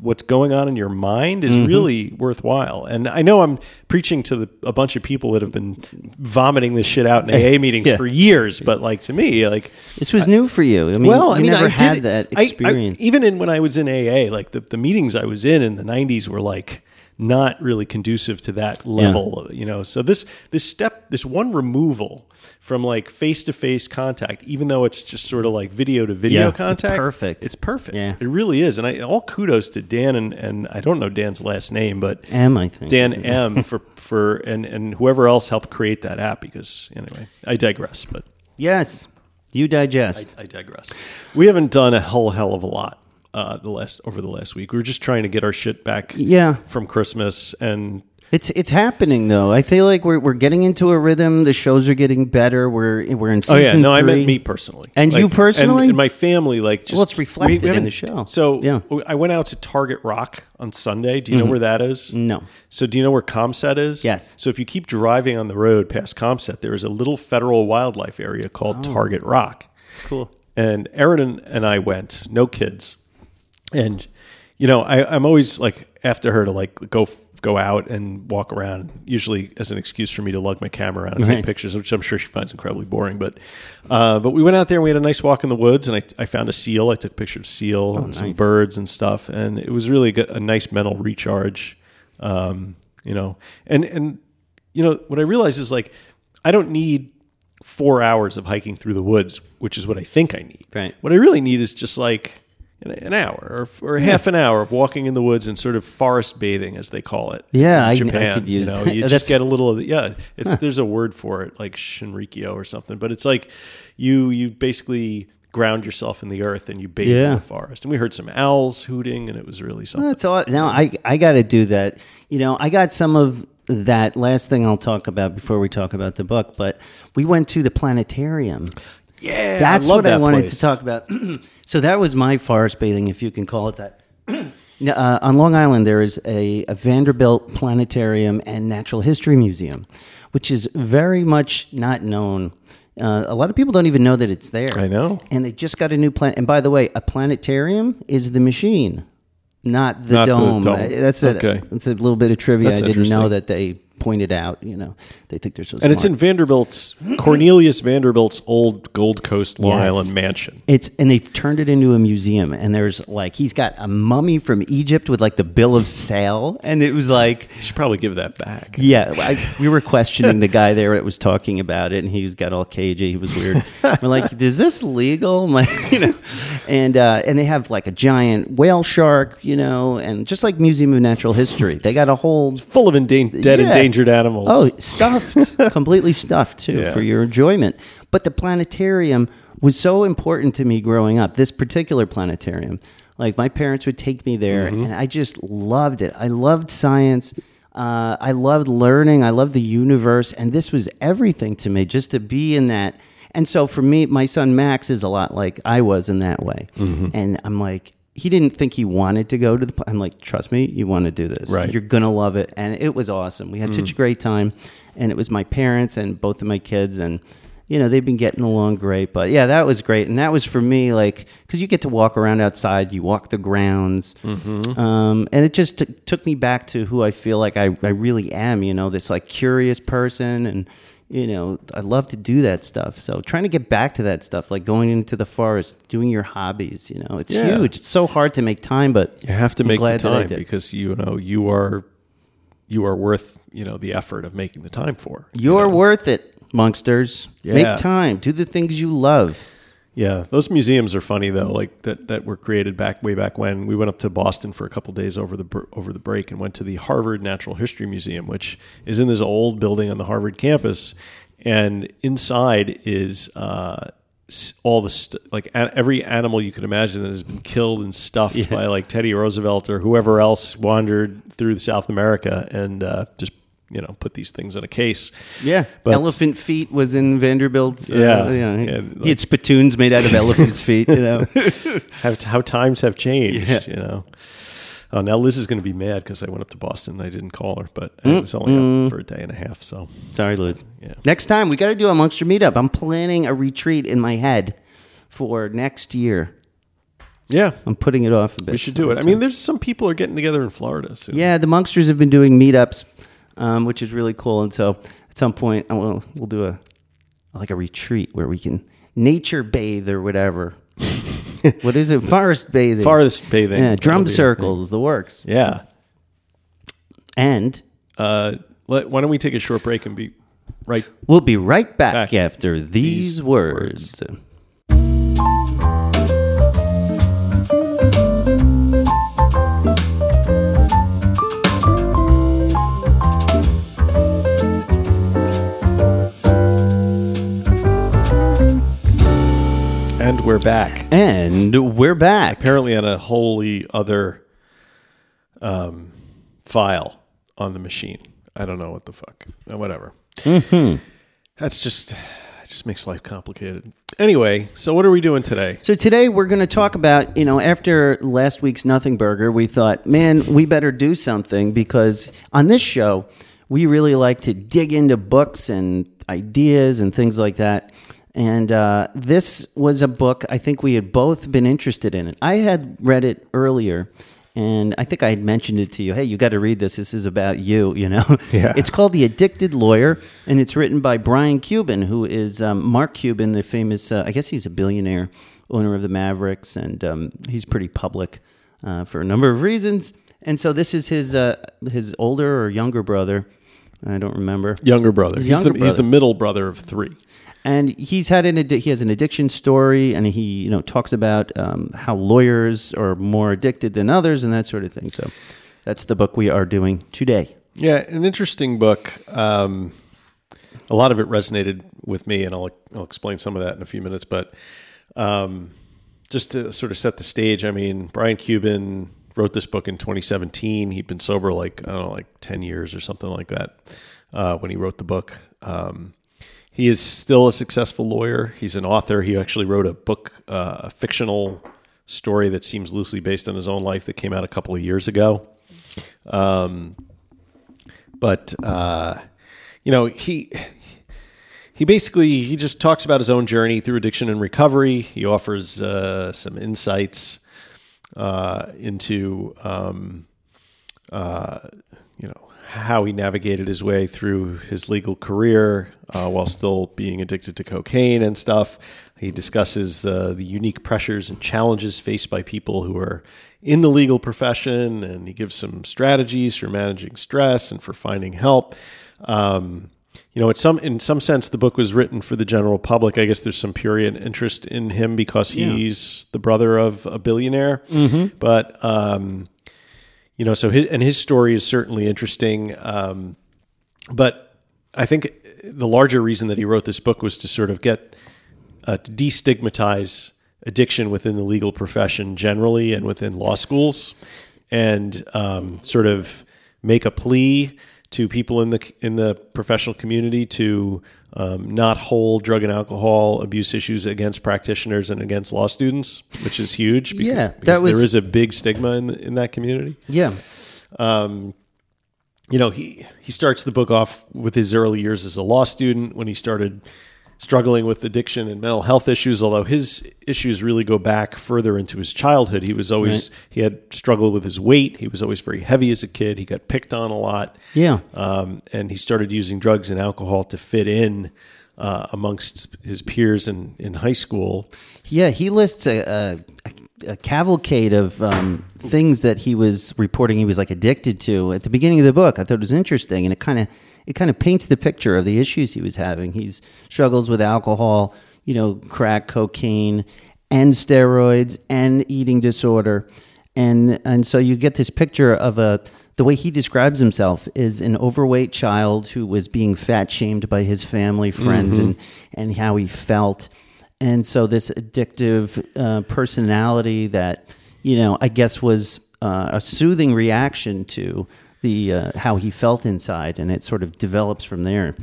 what's going on in your mind is Mm-hmm. really worthwhile. And I know I'm preaching to the, a bunch of people that have been vomiting this shit out in AA [LAUGHS] meetings Yeah. for years, but like to me, like This was new for you. I mean, well, I mean, never I had did- that I- I- experience. even in when I was in AA, like the, the meetings I was in in the '90s were like not really conducive to that level, you know. So this this step, this one removal from like face to face contact, even though it's just sort of like video to video Yeah, it's contact, perfect. It's perfect. Yeah. It really is, and I all kudos to Dan and and I don't know Dan's last name, but M, I think. Dan M [LAUGHS] for for and and whoever else helped create that app. Because anyway, I digress, but. Yes, you digest. I digress. We haven't done a whole hell of a lot uh, the last over the last week. We were just trying to get our shit back Yeah. from Christmas and It's it's happening though. I feel like we're we're getting into a rhythm. The shows are getting better. We're we're in season. oh yeah, no, I meant me personally, And you personally? and, and my family. Like, just Well, it's reflected in haven't- the show. So Yeah. Mm-hmm. I went out to Target Rock on Sunday. Do you know where that is? No. So do you know where Caumsett is? Yes. So if you keep driving on the road past Caumsett, there is a little federal wildlife area called Oh. Target Rock. Cool. and Erin and, and I went, no kids, and you know I, I'm always like after her to like go go out and walk around, usually as an excuse for me to lug my camera around and Right. take pictures, which I'm sure she finds incredibly boring. But uh, but we went out there and we had a nice walk in the woods, and I, I found a seal. I took a picture of seal and some birds and stuff, and it was really good, a nice mental recharge. Um, you know, and and you know what I realized is like I don't need four hours of hiking through the woods, which is what I think I need. Right. What I really need is just like an, hour or, or half an hour of walking in the woods and sort of forest bathing, as they call it. Yeah, I- I Japan. could use You know, that. [LAUGHS] you just get a little of the yeah. It's there's a word for it, like shinrikyo or something. But it's like you you basically ground yourself in the earth and you bathe in the forest. And we heard some owls hooting, and it was really something. That's all. Now I I got to do that. You know, I got some of that last thing I'll talk about before we talk about the book. But we went to the planetarium. Yeah, That's I love what I wanted place. to talk about. [CLEARS THROAT] so that was my forest bathing, if you can call it that. [CLEARS THROAT] Uh, on Long Island, there is a, a Vanderbilt Planetarium and Natural History Museum, which is very much not known. Uh, a lot of people don't even know that it's there. I know. And they just got a new planet. And by the way, a planetarium is the machine, not the Not the dome. dome. Uh, That's a, Okay. That's a little bit of trivia That's I didn't know that they pointed out. You know, they think they're so And it's in Vanderbilt's [CLEARS THROAT] Cornelius Vanderbilt's old Gold Coast Long Yes. Island mansion. It's and they've turned it into a museum, and there's like he's got a mummy from Egypt with like the bill of sale, and it was like, You should probably give that back. yeah, I, we were questioning the guy there that was talking about it, and he's got all cagey. He was weird. We're like, is this legal? [LAUGHS] My, you know, and uh, and they have like a giant whale shark, you know, and just like Museum of Natural History, they got a whole Full of endan- dead Yeah. endangered animals. Oh, stuffed, [LAUGHS] completely stuffed too Yeah. for your enjoyment. But the planetarium was so important to me growing up. This particular planetarium, like my parents would take me there, Mm-hmm. and I just loved it. I loved science. Uh, I loved learning. I loved the universe, and this was everything to me. Just to be in that. And so for me, my son Max is a lot like I was in that way. Mm-hmm. And I'm like, he didn't think he wanted to go to the. I'm like, trust me, you want to do this. Right. You're gonna love it, and it was awesome. We had such a great time, and it was my parents and both of my kids, and you know they've been getting along great. But yeah, that was great, and that was for me like because you get to walk around outside, you walk the grounds, um, and it just t- took me back to who I feel like I, I really am. You know, this like curious person, and you know I love to do that stuff. So trying to get back to that stuff, like going into the forest, doing your hobbies. You know, it's Yeah. huge. It's so hard to make time, but you have to I'm make the glad that I time because you know you are you are worth you know the effort of making the time for. you You're know? worth it, Monksters. Yeah. Make time. Do the things you love. Yeah, those museums are funny though. Like that that were created back way back when. We went up to Boston for a couple days over the over the break and went to the Harvard Natural History Museum, which is in this old building on the Harvard campus. And inside is uh, all the st- like a- every animal you could imagine that has been killed and stuffed Yeah. by like Teddy Roosevelt or whoever else wandered through South America and uh, just you know put these things in a case. Yeah. But- Elephant feet was in Vanderbilt's. uh, Yeah. yeah. He, Yeah, he had spittoons made out of elephant's feet, you know. [LAUGHS] how, how times have changed, Yeah. you know. Oh, now Liz is going to be mad because I went up to Boston and I didn't call her, but I was only up for a day and a half. So Sorry, Liz. Yeah. Next time, we got to do a Monkster meetup. I'm planning a retreat in my head for next year. Yeah, I'm putting it off a bit. we should do it. I mean, there's some people are getting together in Florida soon. Yeah, the Monksters have been doing meetups, um, which is really cool. And so at some point, I will, we'll do a like a retreat where we can nature bathe or whatever. [LAUGHS] what is it? Forest bathing. Forest bathing. Yeah, drum circles, the works. Yeah. And Uh, let, why don't we take a short break and be right we'll be right back, Back. after these, These words. And we're back. And we're back. Apparently, on a wholly other um, file on the machine. I don't know what the fuck. Uh, whatever. Mm-hmm. That's just it. Just makes life complicated. Anyway, so what are we doing today? So today we're going to talk about, you know, after last week's Nothing Burger, we thought, man, we better do something because on this show, we really like to dig into books and ideas and things like that. And uh, this was a book I think we had both been interested in. It. I had read it earlier, and I think I had mentioned it to you. Hey, you got to read this. This is about you. [LAUGHS] You know, Yeah. it's called The Addicted Lawyer, and it's written by Brian Cuban, who is um, Mark Cuban, the famous. Uh, I guess he's a billionaire, owner of the Mavericks, and um, he's pretty public uh, for a number of reasons. And so this is his uh, his older or younger brother. I don't remember. Younger brother. He's, younger the, he's the middle brother of three. And he's had an addi- he has an addiction story, and he you know talks about um, how lawyers are more addicted than others, and that sort of thing. So that's the book we are doing today. Yeah, an interesting book. Um, a lot of it resonated with me, and I'll I'll explain some of that in a few minutes. But um, just to sort of set the stage, I mean, Brian Cuban wrote this book in 2017. He'd been sober like I don't know, like 10 years or something like that uh, when he wrote the book. Um, he is still a successful lawyer. He's an author. He actually wrote a book, uh, a fictional story that seems loosely based on his own life that came out a couple of years ago. Um, but uh, you know he he basically he just talks about his own journey through addiction and recovery. He offers uh, some insights uh, into um, uh, you know how he navigated his way through his legal career uh, while still being addicted to cocaine and stuff. He discusses uh, the unique pressures and challenges faced by people who are in the legal profession, and he gives some strategies for managing stress and for finding help. Um, you know, in some in some sense, the book was written for the general public. I guess there's some purient interest in him because he's the brother of a billionaire. But um, you know, so his and his story is certainly interesting. Um, but I think the larger reason that he wrote this book was to sort of get uh, to destigmatize addiction within the legal profession generally and within law schools, and um, sort of make a plea to people in the in the professional community to um, not hold drug and alcohol abuse issues against practitioners and against law students, which is huge. Because, Yeah, that because was- there is a big stigma in in that community Yeah, you know, he he starts the book off with his early years as a law student when he started struggling with addiction and mental health issues. Although his issues really go back further into his childhood, he was always he had struggled with his weight. He was always very heavy as a kid. He got picked on a lot. yeah. Um, and he started using drugs and alcohol to fit in uh, amongst his peers in, in high school. Yeah, he lists a, a, a cavalcade of um, things that he was reporting he was like addicted to at the beginning of the book. I thought it was interesting, and it kind of it kind of paints the picture of the issues he was having. He's struggles with alcohol, you know, crack, cocaine, and steroids, and eating disorder, and and so you get this picture of a the way he describes himself is an overweight child who was being fat shamed by his family, friends, and and how he felt and so this addictive uh, personality that you know i guess was uh, a soothing reaction to the uh, how he felt inside and it sort of develops from there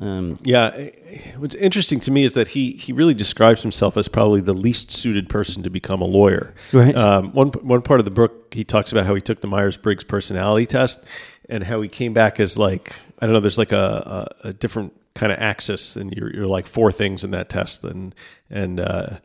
um, Yeah, what's interesting to me is that he he really describes himself as probably the least suited person to become a lawyer. Right. Um, one one part of the book, he talks about how he took the Myers Briggs personality test and how he came back as like I don't know. There's like a, a, a different kind of axis, and you're you're like four things in that test, and and uh,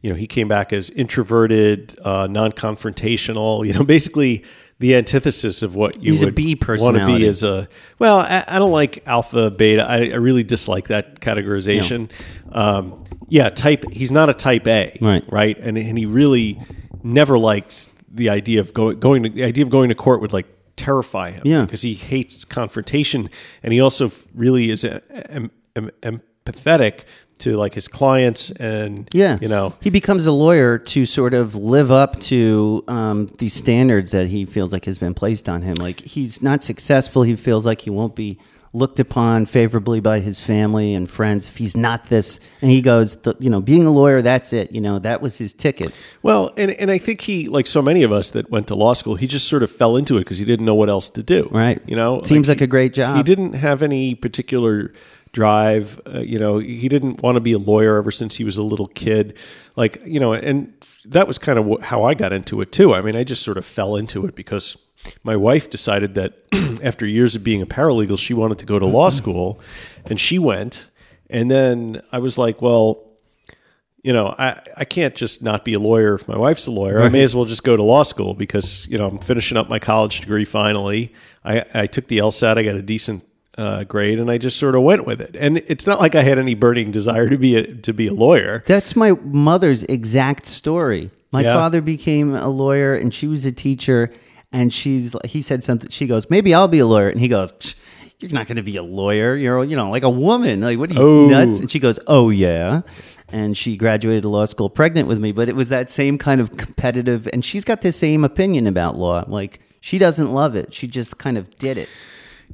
you know, he came back as introverted, uh, non-confrontational. You know, [LAUGHS] basically the antithesis of what you He's would want to be as a. Well, I, I don't like alpha, beta. I, I really dislike that categorization. Um, yeah, type. He's not a type A, Right. Right, and and he really never liked the idea of going going to the idea of going to court would like terrify him. Yeah. because he hates confrontation, and he also really is a, em, em, empathetic to like his clients and Yeah, you know he becomes a lawyer to sort of live up to um, these standards that he feels like has been placed on him. Like he's not successful, he feels like he won't be looked upon favorably by his family and friends if he's not this. And he goes, the, you know, being a lawyer, that's it. You know, that was his ticket. Well, and and I think he, like so many of us that went to law school, he just sort of fell into it because he didn't know what else to do. Right. You know, Seems like he- a great job. He didn't have any particular drive. Uh, you know, he didn't want to be a lawyer ever since he was a little kid. Like you know, and that was kind of how I got into it too. I mean, I just sort of fell into it because my wife decided that [CLEARS THROAT] after years of being a paralegal, she wanted to go to law school, and she went. And then I was like, well, you know, I, I can't just not be a lawyer if my wife's a lawyer. I may as well just go to law school because, you know, I'm finishing up my college degree finally. I, I took the LSAT, I got a decent uh, grade, and I just sort of went with it. And it's not like I had any burning desire to be a, to be a lawyer. That's my mother's exact story. My Yeah. father became a lawyer and she was a teacher and she's he said something she goes, "Maybe I'll be a lawyer." And he goes, "Psh, "You're not going to be a lawyer. You're you know, like a woman. Like what are you Oh. nuts?" And she goes, "Oh yeah." And she graduated law school pregnant with me, but it was that same kind of competitive and she's got the same opinion about law. Like she doesn't love it. She just kind of did it.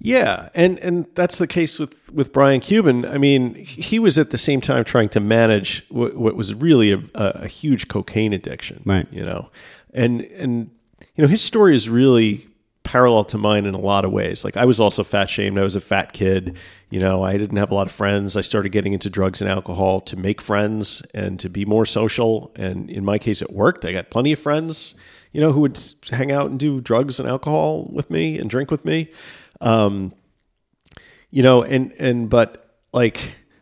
Yeah, and and that's the case with with Brian Cuban. I mean, he was at the same time trying to manage what, what was really a, a, a huge cocaine addiction, Right. You know, and and you know his story is really parallel to mine in a lot of ways. Like I was also fat shamed. I was a fat kid. You know, I didn't have a lot of friends. I started getting into drugs and alcohol to make friends and to be more social. And in my case, it worked. I got plenty of friends, you know, who would hang out and do drugs and alcohol with me and drink with me. Um, you know, and and but like,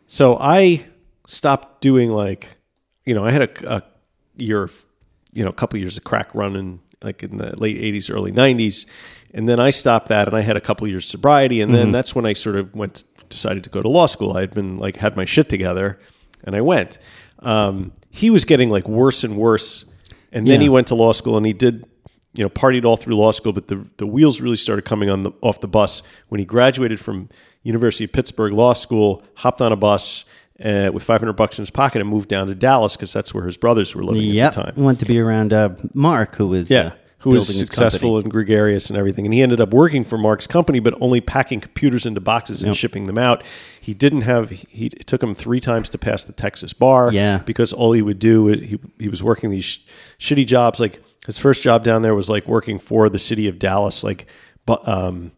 so I stopped doing like, you know, I had a, a year, you know, a couple years of crack running like in the late '80s, early '90s, and then I stopped that, and I had a couple years sobriety, and then that's when I sort of went decided to go to law school. I had been like had my shit together, and I went. Um, he was getting like worse and worse, and then Yeah. he went to law school, and he did you know, partied all through law school, but the, the wheels really started coming on the, off the bus when he graduated from University of Pittsburgh Law School, hopped on a bus uh, with 500 bucks in his pocket and moved down to Dallas because that's where his brothers were living Yep. at the time. We want to be around uh, Mark, who was Yeah. uh, Who was successful and gregarious and everything. And he ended up working for Mark's company, but only packing computers into boxes and Yep. shipping them out. He didn't have, he, it took him three times to pass the Texas bar. Yeah. Because all he would do, he, he was working these sh- shitty jobs. Like his first job down there was like working for the city of Dallas, like, but um,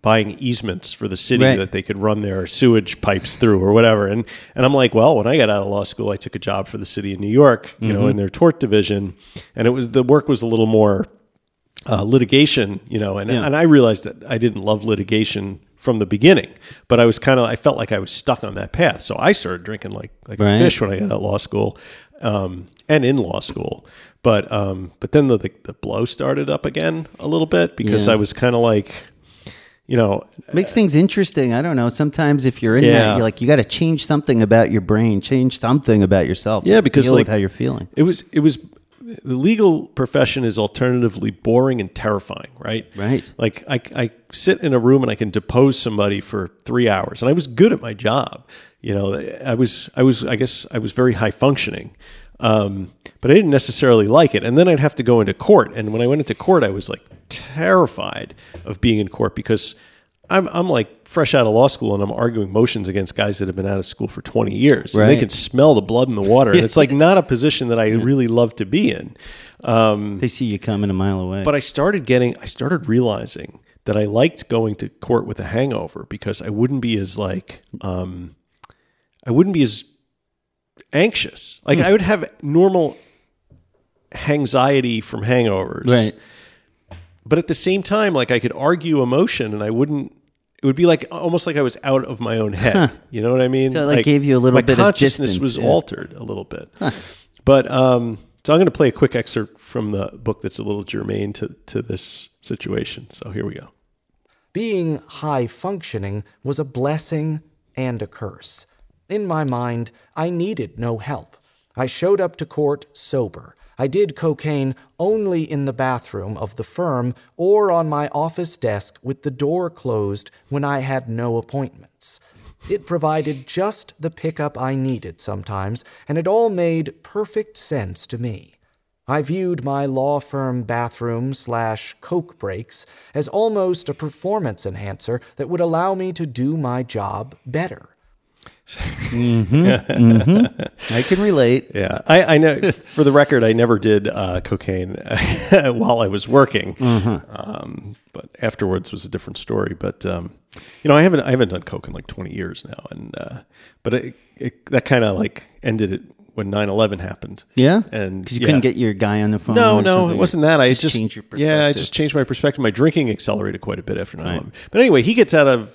buying easements for the city Right. that they could run their sewage pipes through or whatever. And and I'm like, well, when I got out of law school, I took a job for the city of New York, you know, in their tort division, and it was the work was a little more uh, litigation, you know, and Yeah. and I realized that I didn't love litigation from the beginning, but I was kind of I felt like I was stuck on that path, so I started drinking like like Right. a fish when I got out of law school, um, and in law school. But um, but then the, the the blow started up again a little bit because Yeah. I was kind of like, you know, Makes things interesting. I don't know. Sometimes if you're in Yeah. that, you're like you got to change something about your brain, change something about yourself. Yeah, because, deal like- with how you're feeling. It was it was the legal profession is alternatively boring and terrifying, right? Right. Like I I sit in a room and I can depose somebody for 3 hours and I was good at my job. You know, I was I was I guess I was very high functioning. Um, but I didn't necessarily like it. And then I'd have to go into court. And when I went into court, I was like terrified of being in court because I'm, I'm like fresh out of law school and I'm arguing motions against guys that have been out of school for 20 years. And they can smell the blood in the water. And it's like not a position that I really love to be in. Um, They see you coming a mile away. but I started getting, I started realizing that I liked going to court with a hangover because I wouldn't be as like, um, I wouldn't be as anxious. Like I would have normal anxiety from hangovers right. but at the same time like i could argue emotion and i wouldn't it would be like almost like i was out of my own head you know what i mean So it, like, gave you a little my bit of consciousness was yeah. altered a little bit But um, so I'm going to play a quick excerpt from the book that's a little germane to to this situation. So here we go. Being high functioning was a blessing and a curse. In my mind, I needed no help. I showed up to court sober. I did cocaine only in the bathroom of the firm or on my office desk with the door closed when I had no appointments. It provided just the pickup I needed sometimes, and it all made perfect sense to me. I viewed my law firm bathroom slash coke breaks as almost a performance enhancer that would allow me to do my job better. [LAUGHS] I can relate. Yeah, I, I know. for the record, I never did uh, cocaine [LAUGHS] while I was working, um, but afterwards was a different story. But um, you know, I haven't I haven't done coke in like twenty years now, and uh, but it, it, that kind of like ended it when 9-11 happened. Yeah, and because you yeah. couldn't get your guy on the phone. No, no, something? it wasn't that. I just, changed your yeah, I just changed my perspective. My drinking accelerated quite a bit after 9/11. But anyway, he gets out of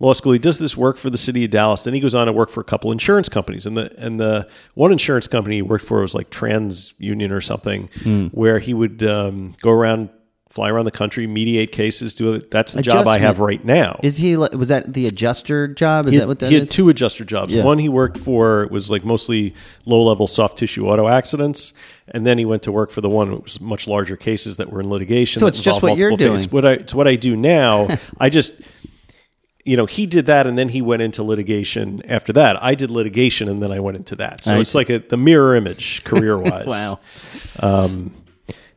law school. He does this work for the city of Dallas. Then he goes on to work for a couple insurance companies. And the and the one insurance company he worked for was like TransUnion or something, Hmm. where he would um, go around, fly around the country, mediate cases. Do it. That's the job I have right now. Is he? Was that the adjuster job? Is He that had, what that is? he had two adjuster jobs. Yeah. One he worked for was like mostly low level soft tissue auto accidents, and then he went to work for the one that was much larger cases that were in litigation. So it's just what you're doing. What I, it's what I do now. [LAUGHS] I just, you know, he did that, and then he went into litigation after that. I did litigation, and then I went into that. So I it's like a, the mirror image [LAUGHS] career wise. wow.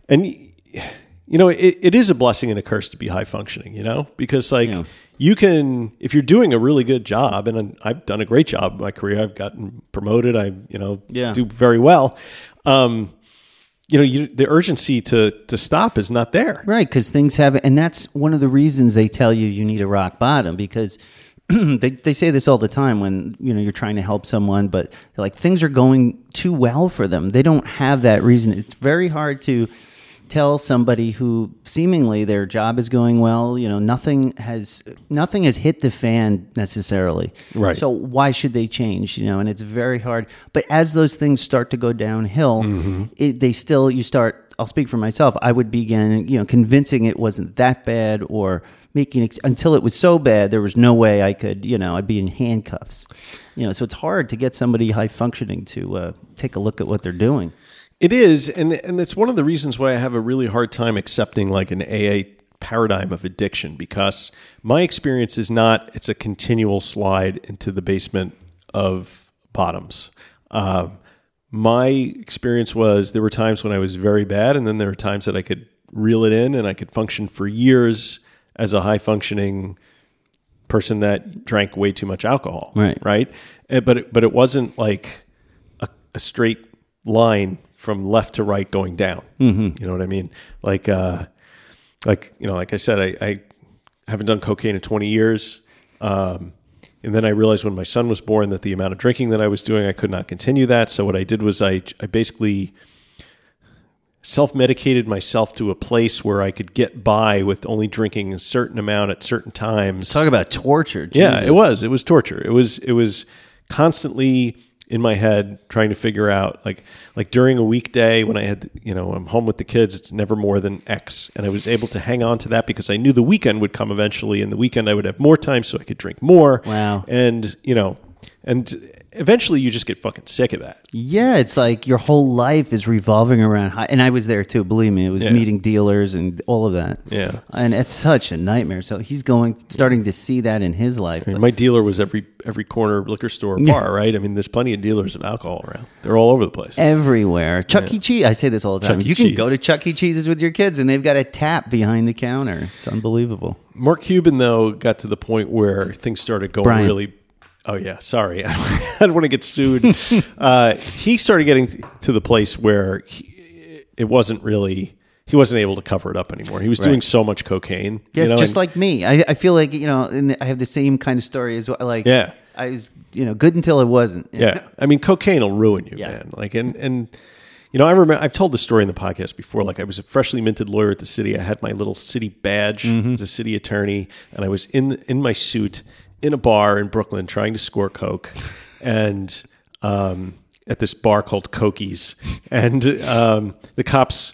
and you know it, it is a blessing and a curse to be high functioning you know because like Yeah. you can if you're doing a really good job and i've done a great job in my career i've gotten promoted i you know Yeah. do very well um you know you, the urgency to to stop is not there Right, because things have, and that's one of the reasons they tell you you need a rock bottom because [CLEARS THROAT] they they say this all the time when you know you're trying to help someone, but like things are going too well for them. They don't have that reason. It's very hard to tell somebody who seemingly their job is going well. You know, nothing has nothing has hit the fan necessarily. Right. So why should they change? You know, and it's very hard. But as those things start to go downhill, it, they still you start. I'll speak for myself. I would begin, you know, convincing it wasn't that bad, or making ex- until it was so bad there was no way I could, you know, I'd be in handcuffs. You know, so it's hard to get somebody high functioning to uh, take a look at what they're doing. It is, and and it's one of the reasons why I have a really hard time accepting like an AA paradigm of addiction because my experience is not it's a continual slide into the basement of bottoms. Um, my experience was there were times when I was very bad, and then there were times that I could reel it in and I could function for years as a high functioning person that drank way too much alcohol. Right. Right. Eh, But it, but it wasn't like a, a straight line from left to right going down. Mm-hmm. You know what I mean? Like, uh, like you know, like I said, I, I haven't done cocaine in 20 years. Um, and then I realized when my son was born that the amount of drinking that I was doing, I could not continue that. So what I did was I, I basically self medicated myself to a place where I could get by with only drinking a certain amount at certain times. Talk about torture. Yeah, it was. It was torture. It was. It was constantly in my head trying to figure out like like during a weekday when I had you know I'm home with the kids. It's never more than X, and I was able to hang on to that because I knew the weekend would come eventually, and the weekend I would have more time so I could drink more. Wow. And you know, and eventually you just get fucking sick of that. Yeah, it's like your whole life is revolving around high. And I was there too. Believe me, it was Yeah. meeting dealers and all of that. Yeah. and it's such a nightmare. So he's going, starting to see that in his life. And But- my dealer was every every corner liquor store or bar, right? I mean, there's plenty of dealers of alcohol around. They're all over the place. everywhere. Chuck E. Cheese. I say this all the time. Chuck E. you can Cheese. go to Chuck E. Cheese's with your kids, and they've got a tap behind the counter. It's unbelievable. Mark Cuban though got to the point where things started going Brian. really. Oh yeah, sorry, [LAUGHS] I don't want to get sued. [LAUGHS] uh, he started getting to the place where he, it wasn't really. He wasn't able to cover it up anymore. He was doing so much cocaine. Yeah, you know, just and- like me. I, I feel like you know, I have the same kind of story as well. Like, Yeah. I was you know good until it wasn't. Yeah, I mean, cocaine will ruin you, Yeah. man. Like, and and you know, I remember I've told the story in the podcast before. Like, I was a freshly minted lawyer at the city. I had my little city badge Mm-hmm. as a city attorney, and I was in in my suit in a bar in Brooklyn trying to score coke, and um, at this bar called Cokies, and um, the cops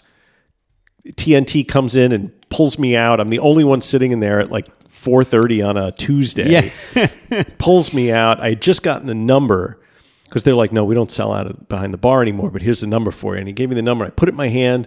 TNT comes in and pulls me out. I'm the only one sitting in there at like 4:30 on a Tuesday. [LAUGHS] pulls me out. I had just gotten the number because they're like, no, we don't sell out of- behind the bar anymore. But here's the number for you. And he gave me the number. I put it in my hand.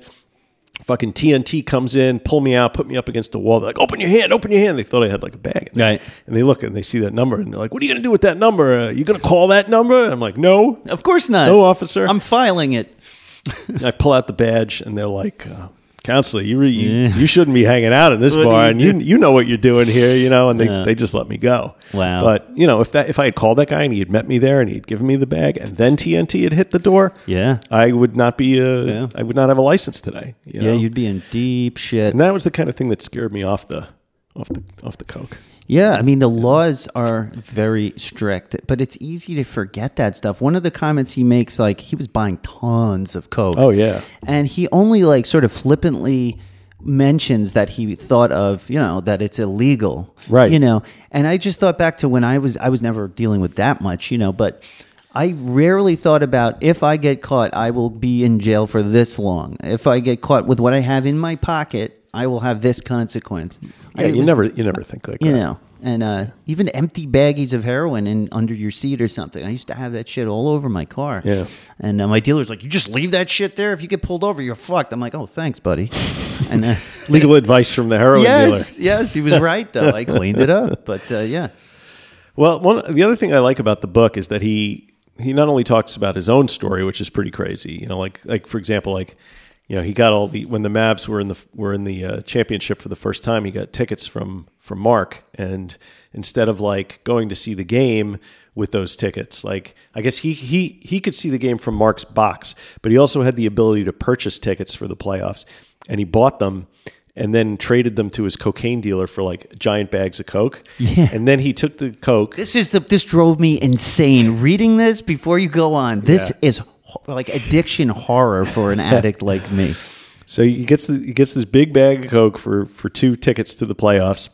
Fucking TNT comes in, pull me out, put me up against the wall. They're like, open your hand, open your hand. They thought I had like a bag. in there. Right. And they look and they see that number and they're like, what are you going to do with that number? Uh, you going to call that number? And I'm like, no. Of course not. No, officer. I'm filing it. [LAUGHS] I pull out the badge, and they're like, uh, "Counselor, you, re- you you shouldn't be hanging out in this [LAUGHS] What bar, you and you do?" you know what you're doing here, you know." And they, Yeah. they just let me go. Wow. But you know, if that if I had called that guy and he had met me there and he'd given me the bag, and then TNT had hit the door, Yeah. I would not be uh, Yeah. I would not have a license today. You Yeah, you'd be in deep shit. and that was the kind of thing that scared me off the off the off the coke. Yeah, I mean the laws are very strict, but it's easy to forget that stuff. One of the comments he makes, like he was buying tons of coke. Oh, yeah. and he only like sort of flippantly mentions that he thought of, you know, that it's illegal, Right. You know, and I just thought back to when I was I was never dealing with that much, you know, but. I rarely thought about if I get caught, I will be in jail for this long. If I get caught with what I have in my pocket, I will have this consequence. Yeah, you was- never you never think like that. you that. know, and uh, even empty baggies of heroin in under your seat or something. I used to have that shit all over my car. Yeah. and uh, my dealer's like, "You just leave that shit there. If you get pulled over, you're fucked." I'm like, "Oh, thanks, buddy." [LAUGHS] And uh, Legal advice from the heroin yes, dealer. yes, he was right though. I cleaned it up, but uh, yeah, Well, one the other thing I like about the book is that he he not only talks about his own story, which is pretty crazy. You know, like like for example, like you know he got all the when the Mavs were in the were in the uh, championship for the first time, he got tickets from from Mark, and instead of like going to see the game with those tickets, like I guess he he he could see the game from Mark's box, but he also had the ability to purchase tickets for the playoffs, and he bought them. And then traded them to his cocaine dealer for like giant bags of coke. Yeah. And then he took the coke this is the this drove me insane. Reading this before you go on, this Yeah. is like addiction horror for an addict [LAUGHS] like me. So he gets the, he gets this big bag of coke for for two tickets to the playoffs.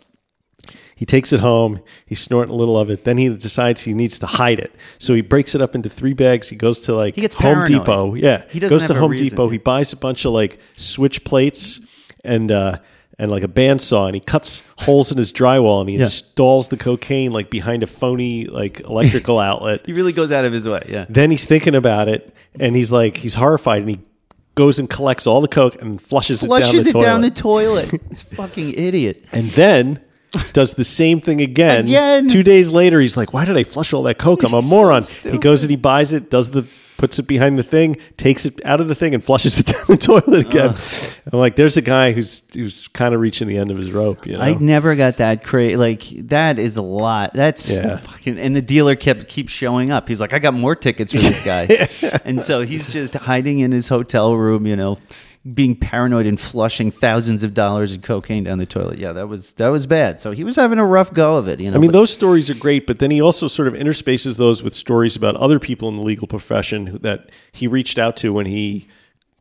He takes it home. He's snorting a little of it. Then he decides he needs to hide it. So he breaks it up into three bags. He goes to like He gets Home paranoid. Depot. Yeah, He goes to Home reason, Depot. He buys a bunch of like switch plates and uh, and like a bandsaw, and he cuts holes in his drywall, and he Yeah. installs the cocaine like behind a phony like electrical [LAUGHS] outlet. He really goes out of his way. Yeah. Then he's thinking about it, and he's like, he's horrified, and he goes and collects all the coke and flushes, Flushes it down the it down the toilet. toilet. This fucking idiot. [LAUGHS] and then does the same thing again. Again. Two days later, he's like, "Why did I flush all that coke? I'm a He's so moron." he goes and he buys it, does the puts it behind the thing, takes it out of the thing, and flushes it [LAUGHS] down the toilet again. I'm like, "There's a guy who's who's kind of reaching the end of his rope." You know? I never got that crazy. Like that is a lot. That's Yeah. [LAUGHS] fucking. And the dealer kept keeps showing up. He's like, I got more tickets for this guy, [LAUGHS] and so he's just hiding in his hotel room. You know, being paranoid and flushing thousands of dollars of cocaine down the toilet. Yeah, that was that was bad. So he was having a rough go of it. You know, I mean, those stories are great, but then he also sort of interspaces those with stories about other people in the legal profession who- that he reached out to when he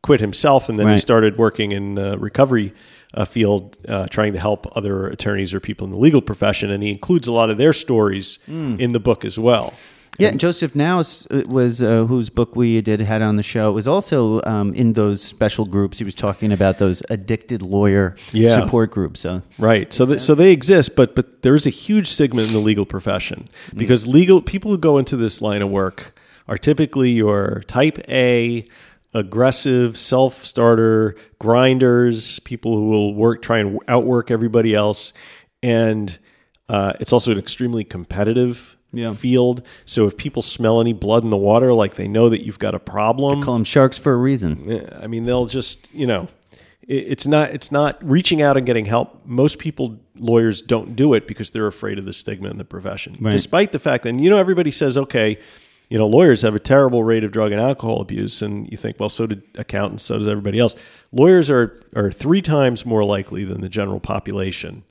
quit himself, and then he started working in uh, recovery uh, field, uh, trying to help other attorneys or people in the legal profession, and he includes a lot of their stories in the book as well. Yeah, Joseph Naus uh, was uh, whose book we did had on the show was also um, in those special groups. He was talking about those addicted lawyer Yeah. support groups. So Right. So, so they exist, but but there is a huge stigma in the legal profession because legal people who go into this line of work are typically your type A, aggressive, self-starter, grinders, people who will work try and outwork everybody else, and uh, it's also an extremely competitive. Yeah. Field. So if people smell any blood in the water, like they know that you've got a problem, They call them sharks for a reason. I mean, they'll just you know, it, it's not it's not reaching out and getting help. Most people lawyers don't do it because they're afraid of the stigma in the profession, Right. despite the fact that you know everybody says okay. You know, lawyers have a terrible rate of drug and alcohol abuse, and you think, well, so did accountants, so does everybody else. Lawyers are are three times more likely than the general population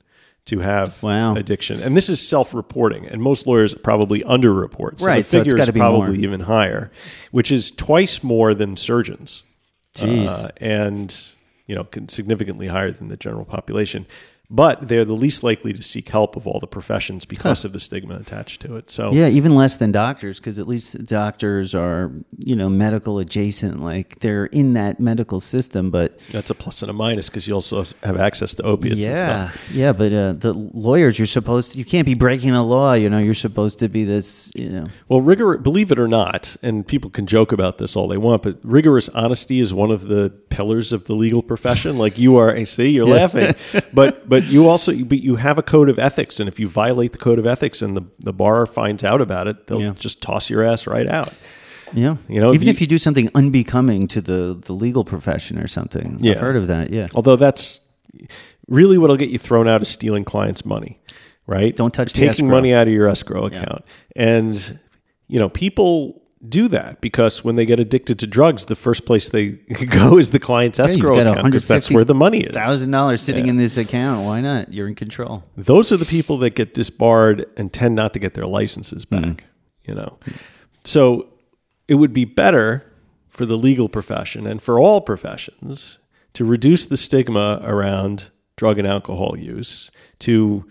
to have Wow. addiction, and this is self-reporting, and most lawyers probably underreport. So Right, the so figure gotta is probably more. even higher, which is twice more than surgeons Jeez. uh, and you know significantly higher than the general population. But they're the least likely to seek help of all the professions because of the stigma attached to it. So Yeah, even less than doctors, because at least doctors are, you know, medical adjacent. Like they're in that medical system, but that's a plus and a minus because you also have access to opiates and yeah, stuff. yeah. But uh, the lawyers, you're supposed to, you can't be breaking the law. You know, you're supposed to be this, you know. Well, rigor, believe it or not, and people can joke about this all they want, but rigorous honesty is one of the pillars of the legal profession. Like you are, I see, you're laughing, [LAUGHS] but but you also but you have a code of ethics, and if you violate the code of ethics and the the bar finds out about it, they'll Yeah. just toss your ass right out. Yeah, You know, if even you- if you do something unbecoming to the the legal profession or something. Yeah. I've heard of that. Yeah, Although that's really what'll get you thrown out is stealing clients' money, right? Don't touch taking money out of your escrow account, and you know people do that because when they get addicted to drugs, the first place they [LAUGHS] go is the client's escrow got account because that's where the money is. Thousand dollars sitting Yeah. in this account. Why not? You're in control. Those are the people that get disbarred and tend not to get their licenses back. Mm-hmm. You know, so it would be better for the legal profession and for all professions to reduce the stigma around drug and alcohol use, to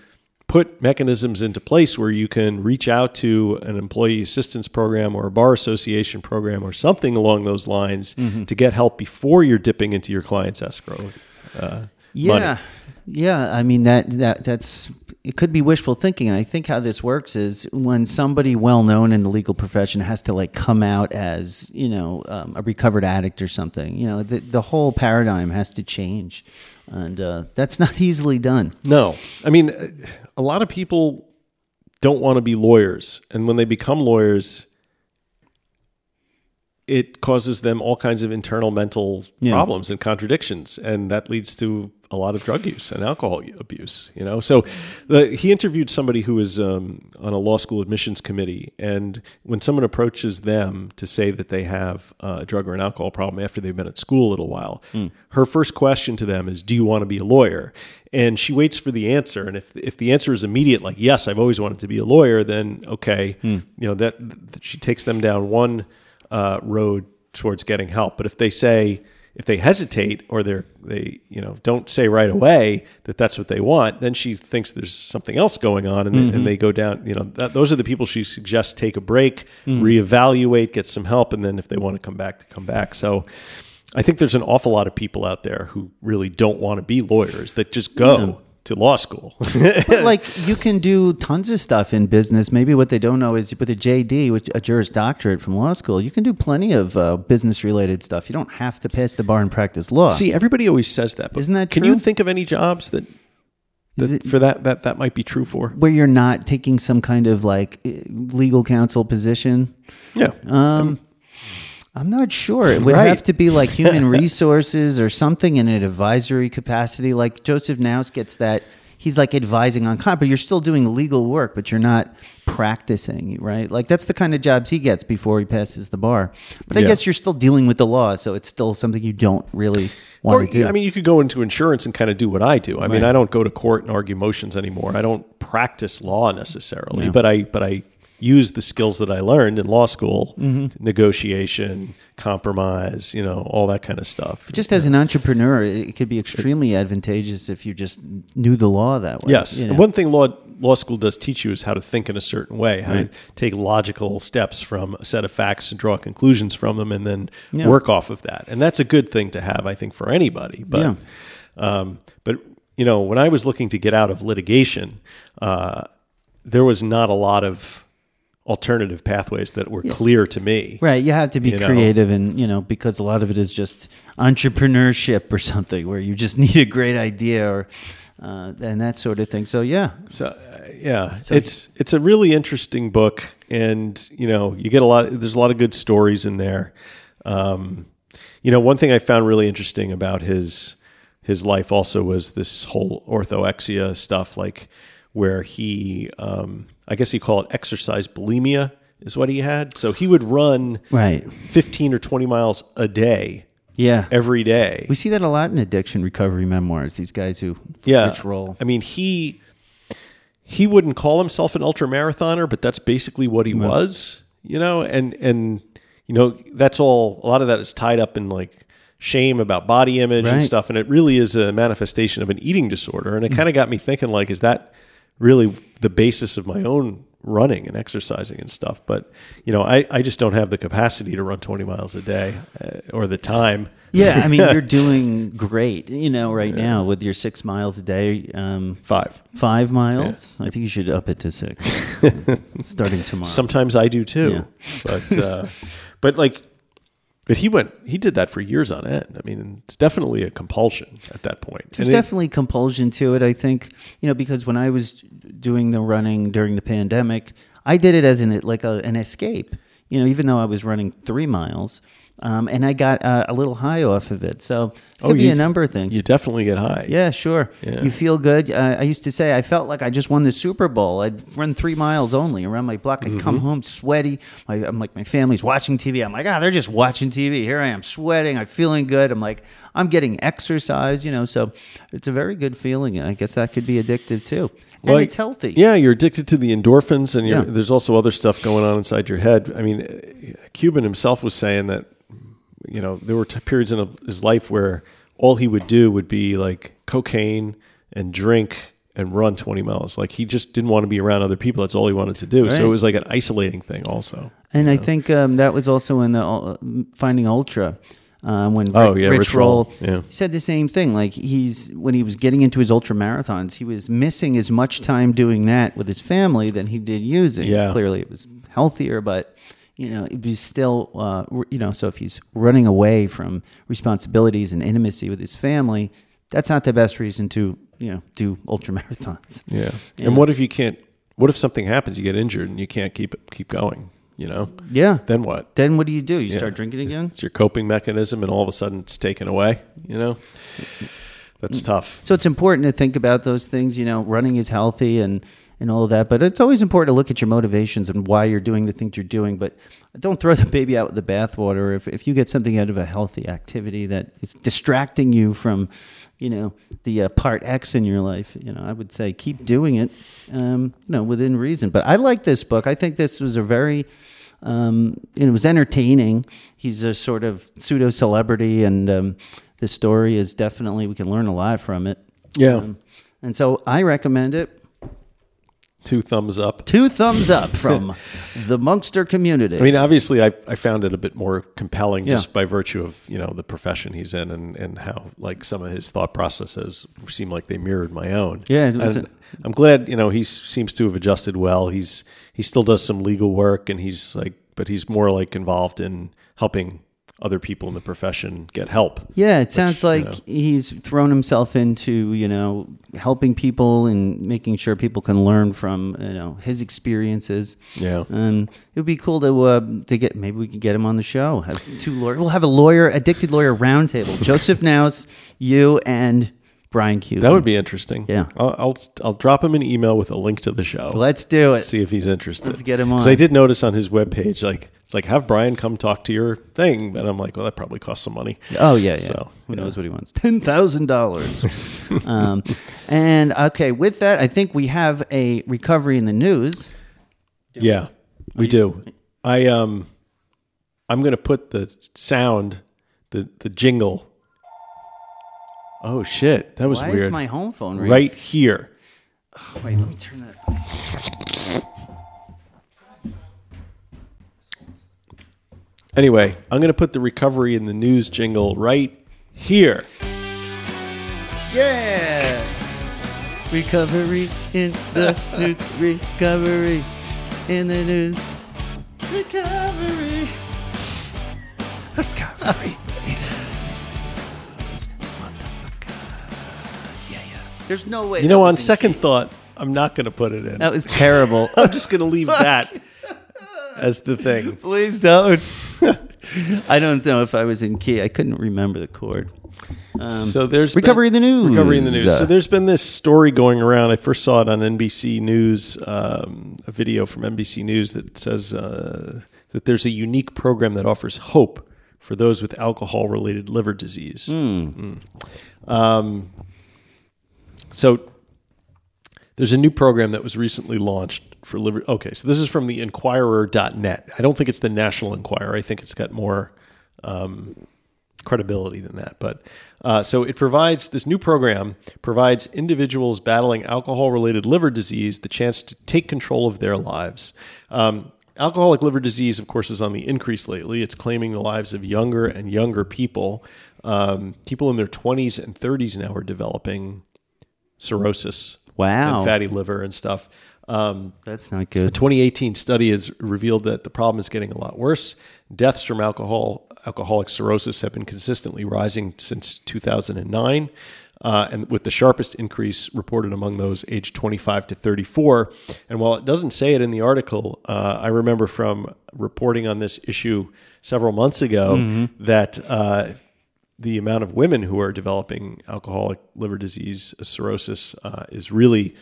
put mechanisms into place where you can reach out to an employee assistance program or a bar association program or something along those lines Mm-hmm. to get help before you're dipping into your client's escrow. Uh, Yeah, money. Yeah. I mean that that that's it could be wishful thinking, and I think how this works is when somebody well known in the legal profession has to like come out as you know um, a recovered addict or something. You know, the the whole paradigm has to change, and uh, that's not [LAUGHS] easily done. No, I mean, a lot of people don't want to be lawyers, and when they become lawyers, it causes them all kinds of internal mental Yeah. problems and contradictions, and that leads to a lot of drug use and alcohol abuse. You know, so the, he interviewed somebody who was um, on a law school admissions committee, and when someone approaches them to say that they have a drug or an alcohol problem after they've been at school a little while, her first question to them is, "Do you want to be a lawyer?" And she waits for the answer, and if if the answer is immediate, like "Yes, I've always wanted to be a lawyer," then okay, you know that, that she takes them down one uh, road towards getting help. But if they say if they hesitate or they're they you know don't say right away that that's what they want, then she thinks there's something else going on, and, Mm-hmm. and they go down. You know, that, those are the people she suggests take a break, Mm. reevaluate, get some help, and then if they want to come back, to come back. So. I think there's an awful lot of people out there who really don't want to be lawyers that just go to law school. [LAUGHS] But like you can do tons of stuff in business. Maybe what they don't know is with a JD, which a Juris Doctorate from law school, you can do plenty of uh, business related stuff. You don't have to pass the bar and practice law. See, everybody always says that, but Isn't that can true? you think of any jobs that, that for that that that might be true for? where you're not taking some kind of like legal counsel position. Yeah, Um, I'm not sure. It would Right. have to be like human [LAUGHS] resources or something in an advisory capacity. Like Joseph Naus gets that. He's like advising on con, but you're still doing legal work, but you're not practicing, right? Like that's the kind of jobs he gets before he passes the bar. But I Yeah. guess you're still dealing with the law, so it's still something you don't really want Or, to do. I mean, you could go into insurance and kind of do what I do. I mean, I don't go to court and argue motions anymore. I don't practice law necessarily, Yeah. but I but I use the skills that I learned in law school: Mm-hmm. negotiation, compromise, you know, all that kind of stuff. just as an entrepreneur, it it could be extremely advantageous if you just knew the law that way. Yes. you know? And one thing law law school does teach you is how to think in a certain way, how Right. to take logical steps from a set of facts and draw conclusions from them and then Yeah. work off of that. And that's a good thing to have, I think, for anybody. But Yeah. um, but you know, when I was looking to get out of litigation, uh, there was not a lot of alternative pathways that were clear to me. Right, you have to be You know? creative, and you know because a lot of it is just entrepreneurship or something, where you just [LAUGHS] need a great idea or uh, and that sort of thing. So yeah, So uh, yeah, it's it's a really interesting book, and you know you get a lot. There's a lot of good stories in there. Um, you know, one thing I found really interesting about his his life also was this whole orthorexia stuff, like where he, um, I guess he call it exercise bulimia, is what he had. So he would run right, 15 or 20 miles a day yeah. every day. we see that a lot in addiction recovery memoirs. These guys who yeah. roll. I mean, he he wouldn't call himself an ultra marathoner, but that's basically what he was, you know, and and you know, that's all a lot of that is tied up in like shame about body image and stuff, and it really is a manifestation of an eating disorder. And it mm. kind of got me thinking, like, is that really the basis of my own running and exercising and stuff? But you know, I I just don't have the capacity to run twenty miles a day uh, or the time. Yeah, I mean, you're [LAUGHS] doing great, you know, right now with your six miles a day. Um, Five. five miles. I think you should up it to six, [LAUGHS] starting tomorrow. Sometimes I do too, Yeah. but uh, but like, but he went. He did that for years on end. I mean, it's definitely a compulsion at that point. There's And it- definitely compulsion to it. I think you know because when I was doing the running during the pandemic, I did it as an it like a, an escape. You know, even though I was running three miles, um, and I got uh, a little high off of it. So it could Oh, be you- a number of things. you definitely get high. Yeah, sure. Yeah. You feel good. Uh, I used to say I felt like I just won the Super Bowl. I'd run three miles only around my block. I'd Mm-hmm. come home sweaty. My, I'm like, my family's watching TV. I'm like, ah, they're just watching TV. Here I am sweating. I'm feeling good. I'm like, I'm getting exercise, you know. So it's a very good feeling. I guess that could be addictive too. And Like, it's healthy. Yeah, you're addicted to the endorphins, and you're, Yeah. there's also other stuff going on inside your head. I mean, uh, Cuban himself was saying that you know there were t- periods in his life where all he would do would be like cocaine and drink and run 20 miles. Like he just didn't want to be around other people. That's all he wanted to do. So it was like an isolating thing, also. And I think um, that was also in the uh, Finding Ultra um, when Rick, Oh, yeah, Rich, Rich Roll, Roll, yeah. said the same thing. Like he's when he was getting into his ultra marathons, he was missing as much time doing that with his family than he did using. Yeah. Clearly, it was healthier, but you know, it was still uh, you know. So if he's running away from responsibilities and intimacy with his family, that's not the best reason to you know do ultra marathons. [LAUGHS] Yeah. Yeah. And what if you can't? What if something happens? You get injured and you can't keep it, keep going. You know. Yeah. Then what? Then what do you do? You Yeah. start drinking again? It's your coping mechanism, and all of a sudden it's taken away. You know. That's tough. So it's important to think about those things. You know, running is healthy and and all of that, but it's always important to look at your motivations and why you're doing the things you're doing. But don't throw the baby out with the bathwater. If if you get something out of a healthy activity that is distracting you from, you know, the uh, part X in your life, you know, I would say keep doing it. Um, you know, within reason. But I like this book. I think this was a very um, it was entertaining. He's a sort of pseudo celebrity, and um, the story is definitely we can learn a lot from it. Yeah. Um, and so I recommend it. Two thumbs up. Two thumbs up from [LAUGHS] the Monkster community. I mean, obviously, I, I found it a bit more compelling Yeah. just by virtue of you know the profession he's in and, and how like some of his thought processes seem like they mirrored my own. Yeah, and I'm glad you know he seems to have adjusted well. He's he still does some legal work and he's like, but he's more like involved in helping other people in the profession get help. yeah, it sounds you like know. he's thrown himself into you know helping people and making sure people can learn from you know his experiences. Yeah. and it would be cool to uh, to get maybe we could get him on the show. Have two lawyers. We'll have a lawyer, addicted lawyer roundtable. [LAUGHS] Joseph Naus, you, and Brian Q. That would be interesting. Yeah. I'll, I'll I'll drop him an email with a link to the show. Let's do it. see if he's interested. Let's get him on. Because on. I did notice on his webpage, like it's like have Brian come talk to your thing, and I'm like, well, that probably costs some money. Oh yeah, yeah. So, Who yeah. knows what he wants? Ten thousand dollars. [LAUGHS] um, and okay, with that, I think we have a recovery in the news. Yeah, we do. I um, I'm gonna put the sound, the the jingle. Oh shit, that was Why weird. is my home phone ringing? right here. Oh, Wait, let me turn that. Anyway, I'm gonna put the recovery in the news jingle right here. Yeah. Recovery in the [LAUGHS] news. Recovery in the news. Recovery. Recovery in the news. Yeah, yeah. There's no way. You know, on second key. thought, I'm not gonna put it in. that was [LAUGHS] terrible. I'm just gonna leave that [LAUGHS] as the thing. [LAUGHS] Please don't. [LAUGHS] I don't know if I was in key. I couldn't remember the chord. Um, So there's recovery been- in the news. Recovery in the news. So there's been this story going around. I first saw it on NBC News, um, a video from NBC News that says uh, that there's a unique program that offers hope for those with alcohol-related liver disease. Hmm. Mm. Um, so there's a new program that was recently launched for liver. Okay, so this is from the Inquirer.net. I don't think it's the National Enquirer. I think it's got more um, credibility than that. But uh, so it provides this new program provides individuals battling alcohol related liver disease the chance to take control of their lives. Um, alcoholic liver disease, of course, is on the increase lately. It's claiming the lives of younger and younger people. Um, people in their 20s and 30s now are developing cirrhosis Wow. and fatty liver and stuff. Um, That's not good. A 2018 study has revealed that the problem is getting a lot worse. Deaths from alcohol, alcoholic cirrhosis have been consistently rising since 2009, uh, and with the sharpest increase reported among those aged 25 to 34. And while it doesn't say it in the article, uh, I remember from reporting on this issue several months ago that. Uh, the amount of women who are developing alcoholic liver disease, uh, cirrhosis, uh, is really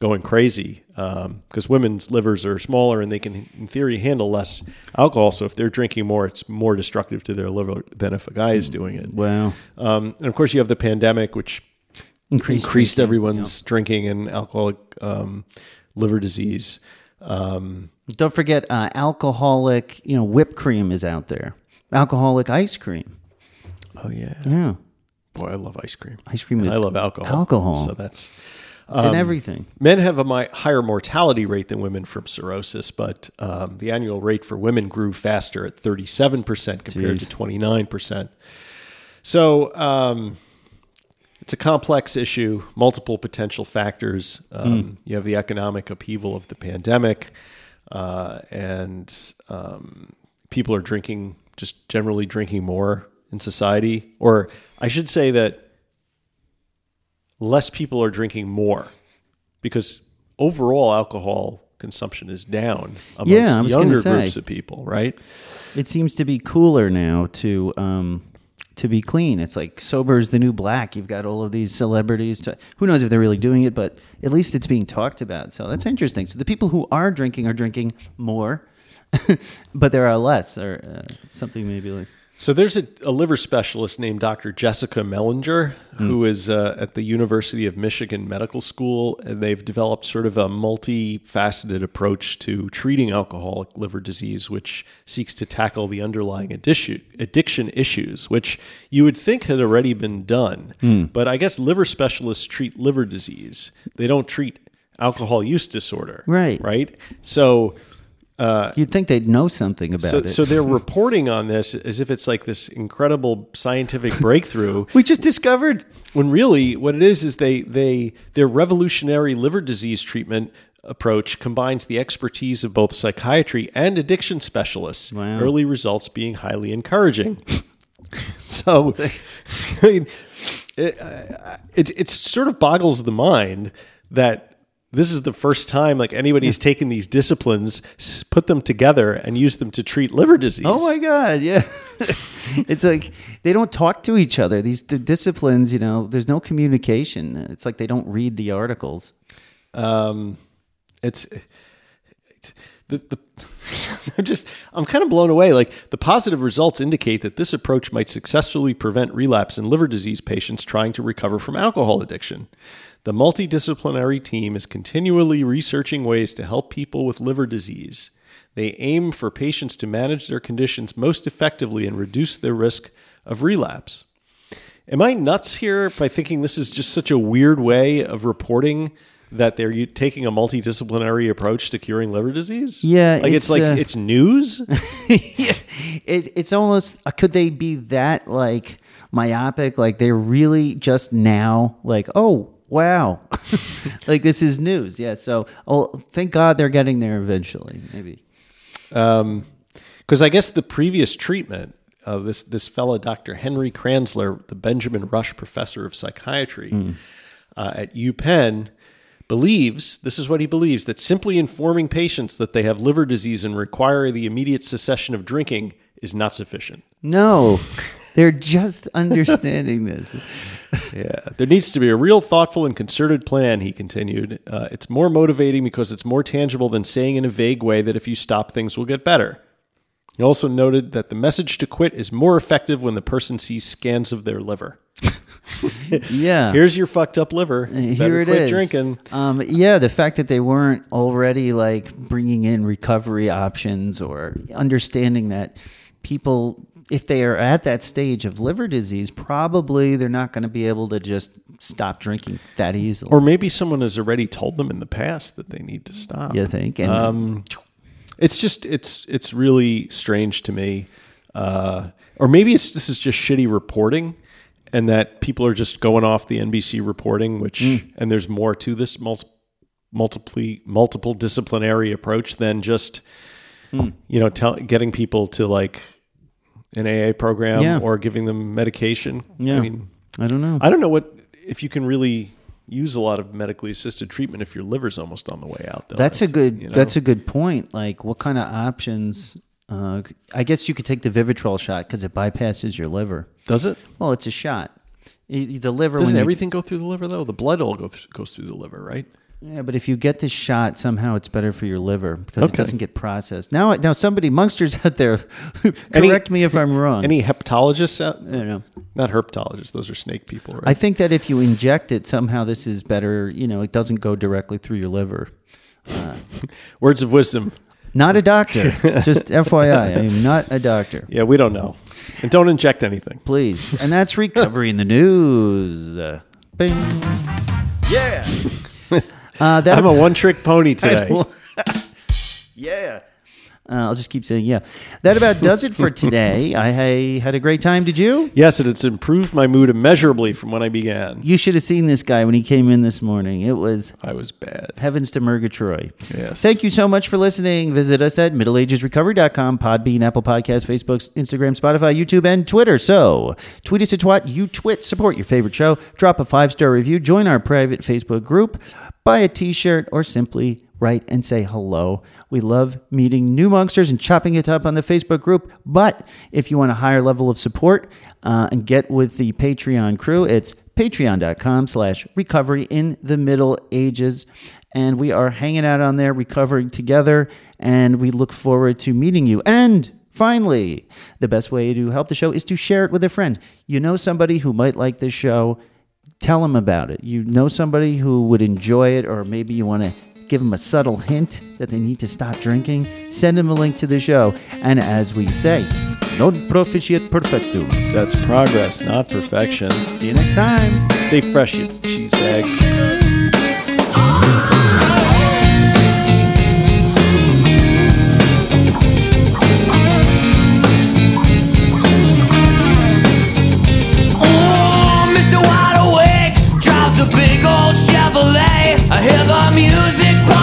going crazy because women's livers are smaller and they can, in theory, handle less alcohol. So if they're drinking more, it's more destructive to their liver than if a guy is doing it. Wow. Um, and of course, you have the pandemic, which Increased, increased everyone's drinking and alcoholic um, liver disease. Um, Don't forget, uh, alcoholic. You know, whipped cream is out there. Alcoholic ice cream. Oh yeah, Yeah, boy, I love ice cream. ice cream. And I love alcohol. Alcohol. So that's it's in everything. Men have a mi- higher mortality rate than women from cirrhosis, but um, the annual rate for women grew faster at 37% compared Jeez. to 29%. So um, it's a complex issue, multiple potential factors. Um, You have the economic upheaval of the pandemic, uh, and um, people are drinking, just generally drinking more in society. Or I should say that less people are drinking more because overall alcohol consumption is down amongst Yeah, younger groups of people, right? It seems to be cooler now to um, to be clean. It's like sober is the new black. You've got all of these celebrities. To, who knows if they're really doing it, but at least it's being talked about. So that's interesting. So the people who are drinking are drinking more, [LAUGHS] but there are less, or uh, something maybe like. So there's a, a liver specialist named Dr. Jessica Mellinger, who is uh, at the University of Michigan Medical School, and they've developed sort of a multifaceted approach to treating alcoholic liver disease, which seeks to tackle the underlying addition, addiction issues, which you would think had already been done. But I guess liver specialists treat liver disease; they don't treat alcohol use disorder, Right. Right. So. You'd think they'd know something about So, it. so they're [LAUGHS] reporting on this as if it's like this incredible scientific [LAUGHS] breakthrough, we just discovered. when really what it is is they they their revolutionary liver disease treatment approach combines the expertise of both psychiatry and addiction specialists. Wow. Early results being highly encouraging. [LAUGHS] so, I mean, it, uh, it it sort of boggles the mind that. This is the first time like anybody's taken these disciplines, put them together, and used them to treat liver disease. Oh my god, yeah. [LAUGHS] it's like they don't talk to each other. These d- disciplines, you know, there's no communication. It's like they don't read the articles. um, it's, it's the, the [LAUGHS] I'm just I'm kind of blown away. Like the positive results indicate that this approach might successfully prevent relapse in liver disease patients trying to recover from alcohol addiction. The multidisciplinary team is continually researching ways to help people with liver disease. They aim for patients to manage their conditions most effectively and reduce their risk of relapse. Am I nuts here by thinking this is just such a weird way of reporting that they're taking a multidisciplinary approach to curing liver disease? Yeah, like it's, it's, like uh, it's news. [LAUGHS] yeah. it, it's almost uh, could they be that like myopic like they're really just now like oh wow [LAUGHS] like this is news yeah so oh thank god they're getting there eventually maybe Because I guess the previous treatment, uh, this this fellow, Dr. Henry Kranzler, the Benjamin Rush Professor of Psychiatry uh, at UPenn, believes this is what he believes that simply informing patients that they have liver disease and require the immediate cessation of drinking is not sufficient. no they're just [LAUGHS] understanding this Yeah, there needs to be a real thoughtful and concerted plan, he continued. Uh, it's more motivating because it's more tangible than saying in a vague way that if you stop, things will get better. He also noted that the message to quit is more effective when the person sees scans of their liver. [LAUGHS] yeah Here's your fucked up liver. Here Better it quit is. drinking. Um, yeah, the fact that they weren't already like bringing in recovery options or understanding that people, if they are at that stage of liver disease, probably they're not going to be able to just stop drinking that easily. Or maybe someone has already told them in the past that they need to stop. you think? And Um, it's just it's it's really strange to me, uh, or maybe it's this is just shitty reporting, and that people are just going off the NBC reporting, which mm. and there's more to this multi, multiply multiple disciplinary approach than just mm. you know tell, getting people to like an AA program Yeah. or giving them medication. yeah, I mean, I don't know. I don't know what if you can really use a lot of medically assisted treatment if your liver's almost on the way out. Though That's a good. you know? That's a good point. Like, what kind of options? Uh, I guess you could take the Vivitrol shot because it bypasses your liver. does it? Well, it's a shot. The liver. Doesn't when you- everything go through the liver though? The blood all go th- goes through the liver, right? Yeah, but if you get the shot, somehow it's better for your liver because it Okay. doesn't get processed. Now, now somebody, monsters [LAUGHS] out there, [LAUGHS] Any- correct me if I'm wrong. Any hepatologists out? I don't know. Not herpetologists; those are snake people, right? I think that if you inject it, somehow this is better. You know, it doesn't go directly through your liver. [LAUGHS] Words of wisdom. Not a doctor. Just FYI, I am not a doctor. [LAUGHS] Yeah, we don't know, and don't inject anything. Please. And that's [LAUGHS] recovery in the news. Uh, bing. Yeah. Uh, that I'm a one-trick pony today. [LAUGHS] yeah. Uh, I'll just keep saying yeah. That about does it for [LAUGHS] today. I, I had a great time. Did you? yes, and it's improved my mood immeasurably from when I began. You should have seen this guy when he came in this morning. It was I was bad. heavens to Murgatroyd. Yes. Thank you so much for listening. Visit us at middleagesrecovery.com, Podbean, Apple Podcasts, Facebook, Instagram, Spotify, YouTube, and Twitter. So tweet us at twat, you twit, support your favorite show, drop a five star review, join our private Facebook group, buy a t shirt, or simply write and say hello. We love meeting new monsters and chopping it up on the Facebook group. But if you want a higher level of support uh, and get with the Patreon crew, it's patreon.com slash recovery in the middle ages. And we are hanging out on there recovering together and we look forward to meeting you. And finally the best way to help the show is to share it with a friend. You know somebody who might like this show? Tell them about it. You know somebody who would enjoy it or maybe you want to give them a subtle hint that they need to stop drinking, send them a link to the show. And as we say, non proficiat perfectum. That's progress, not perfection. See you next time. Stay fresh, you cheese bags. Chevrolet hear the music.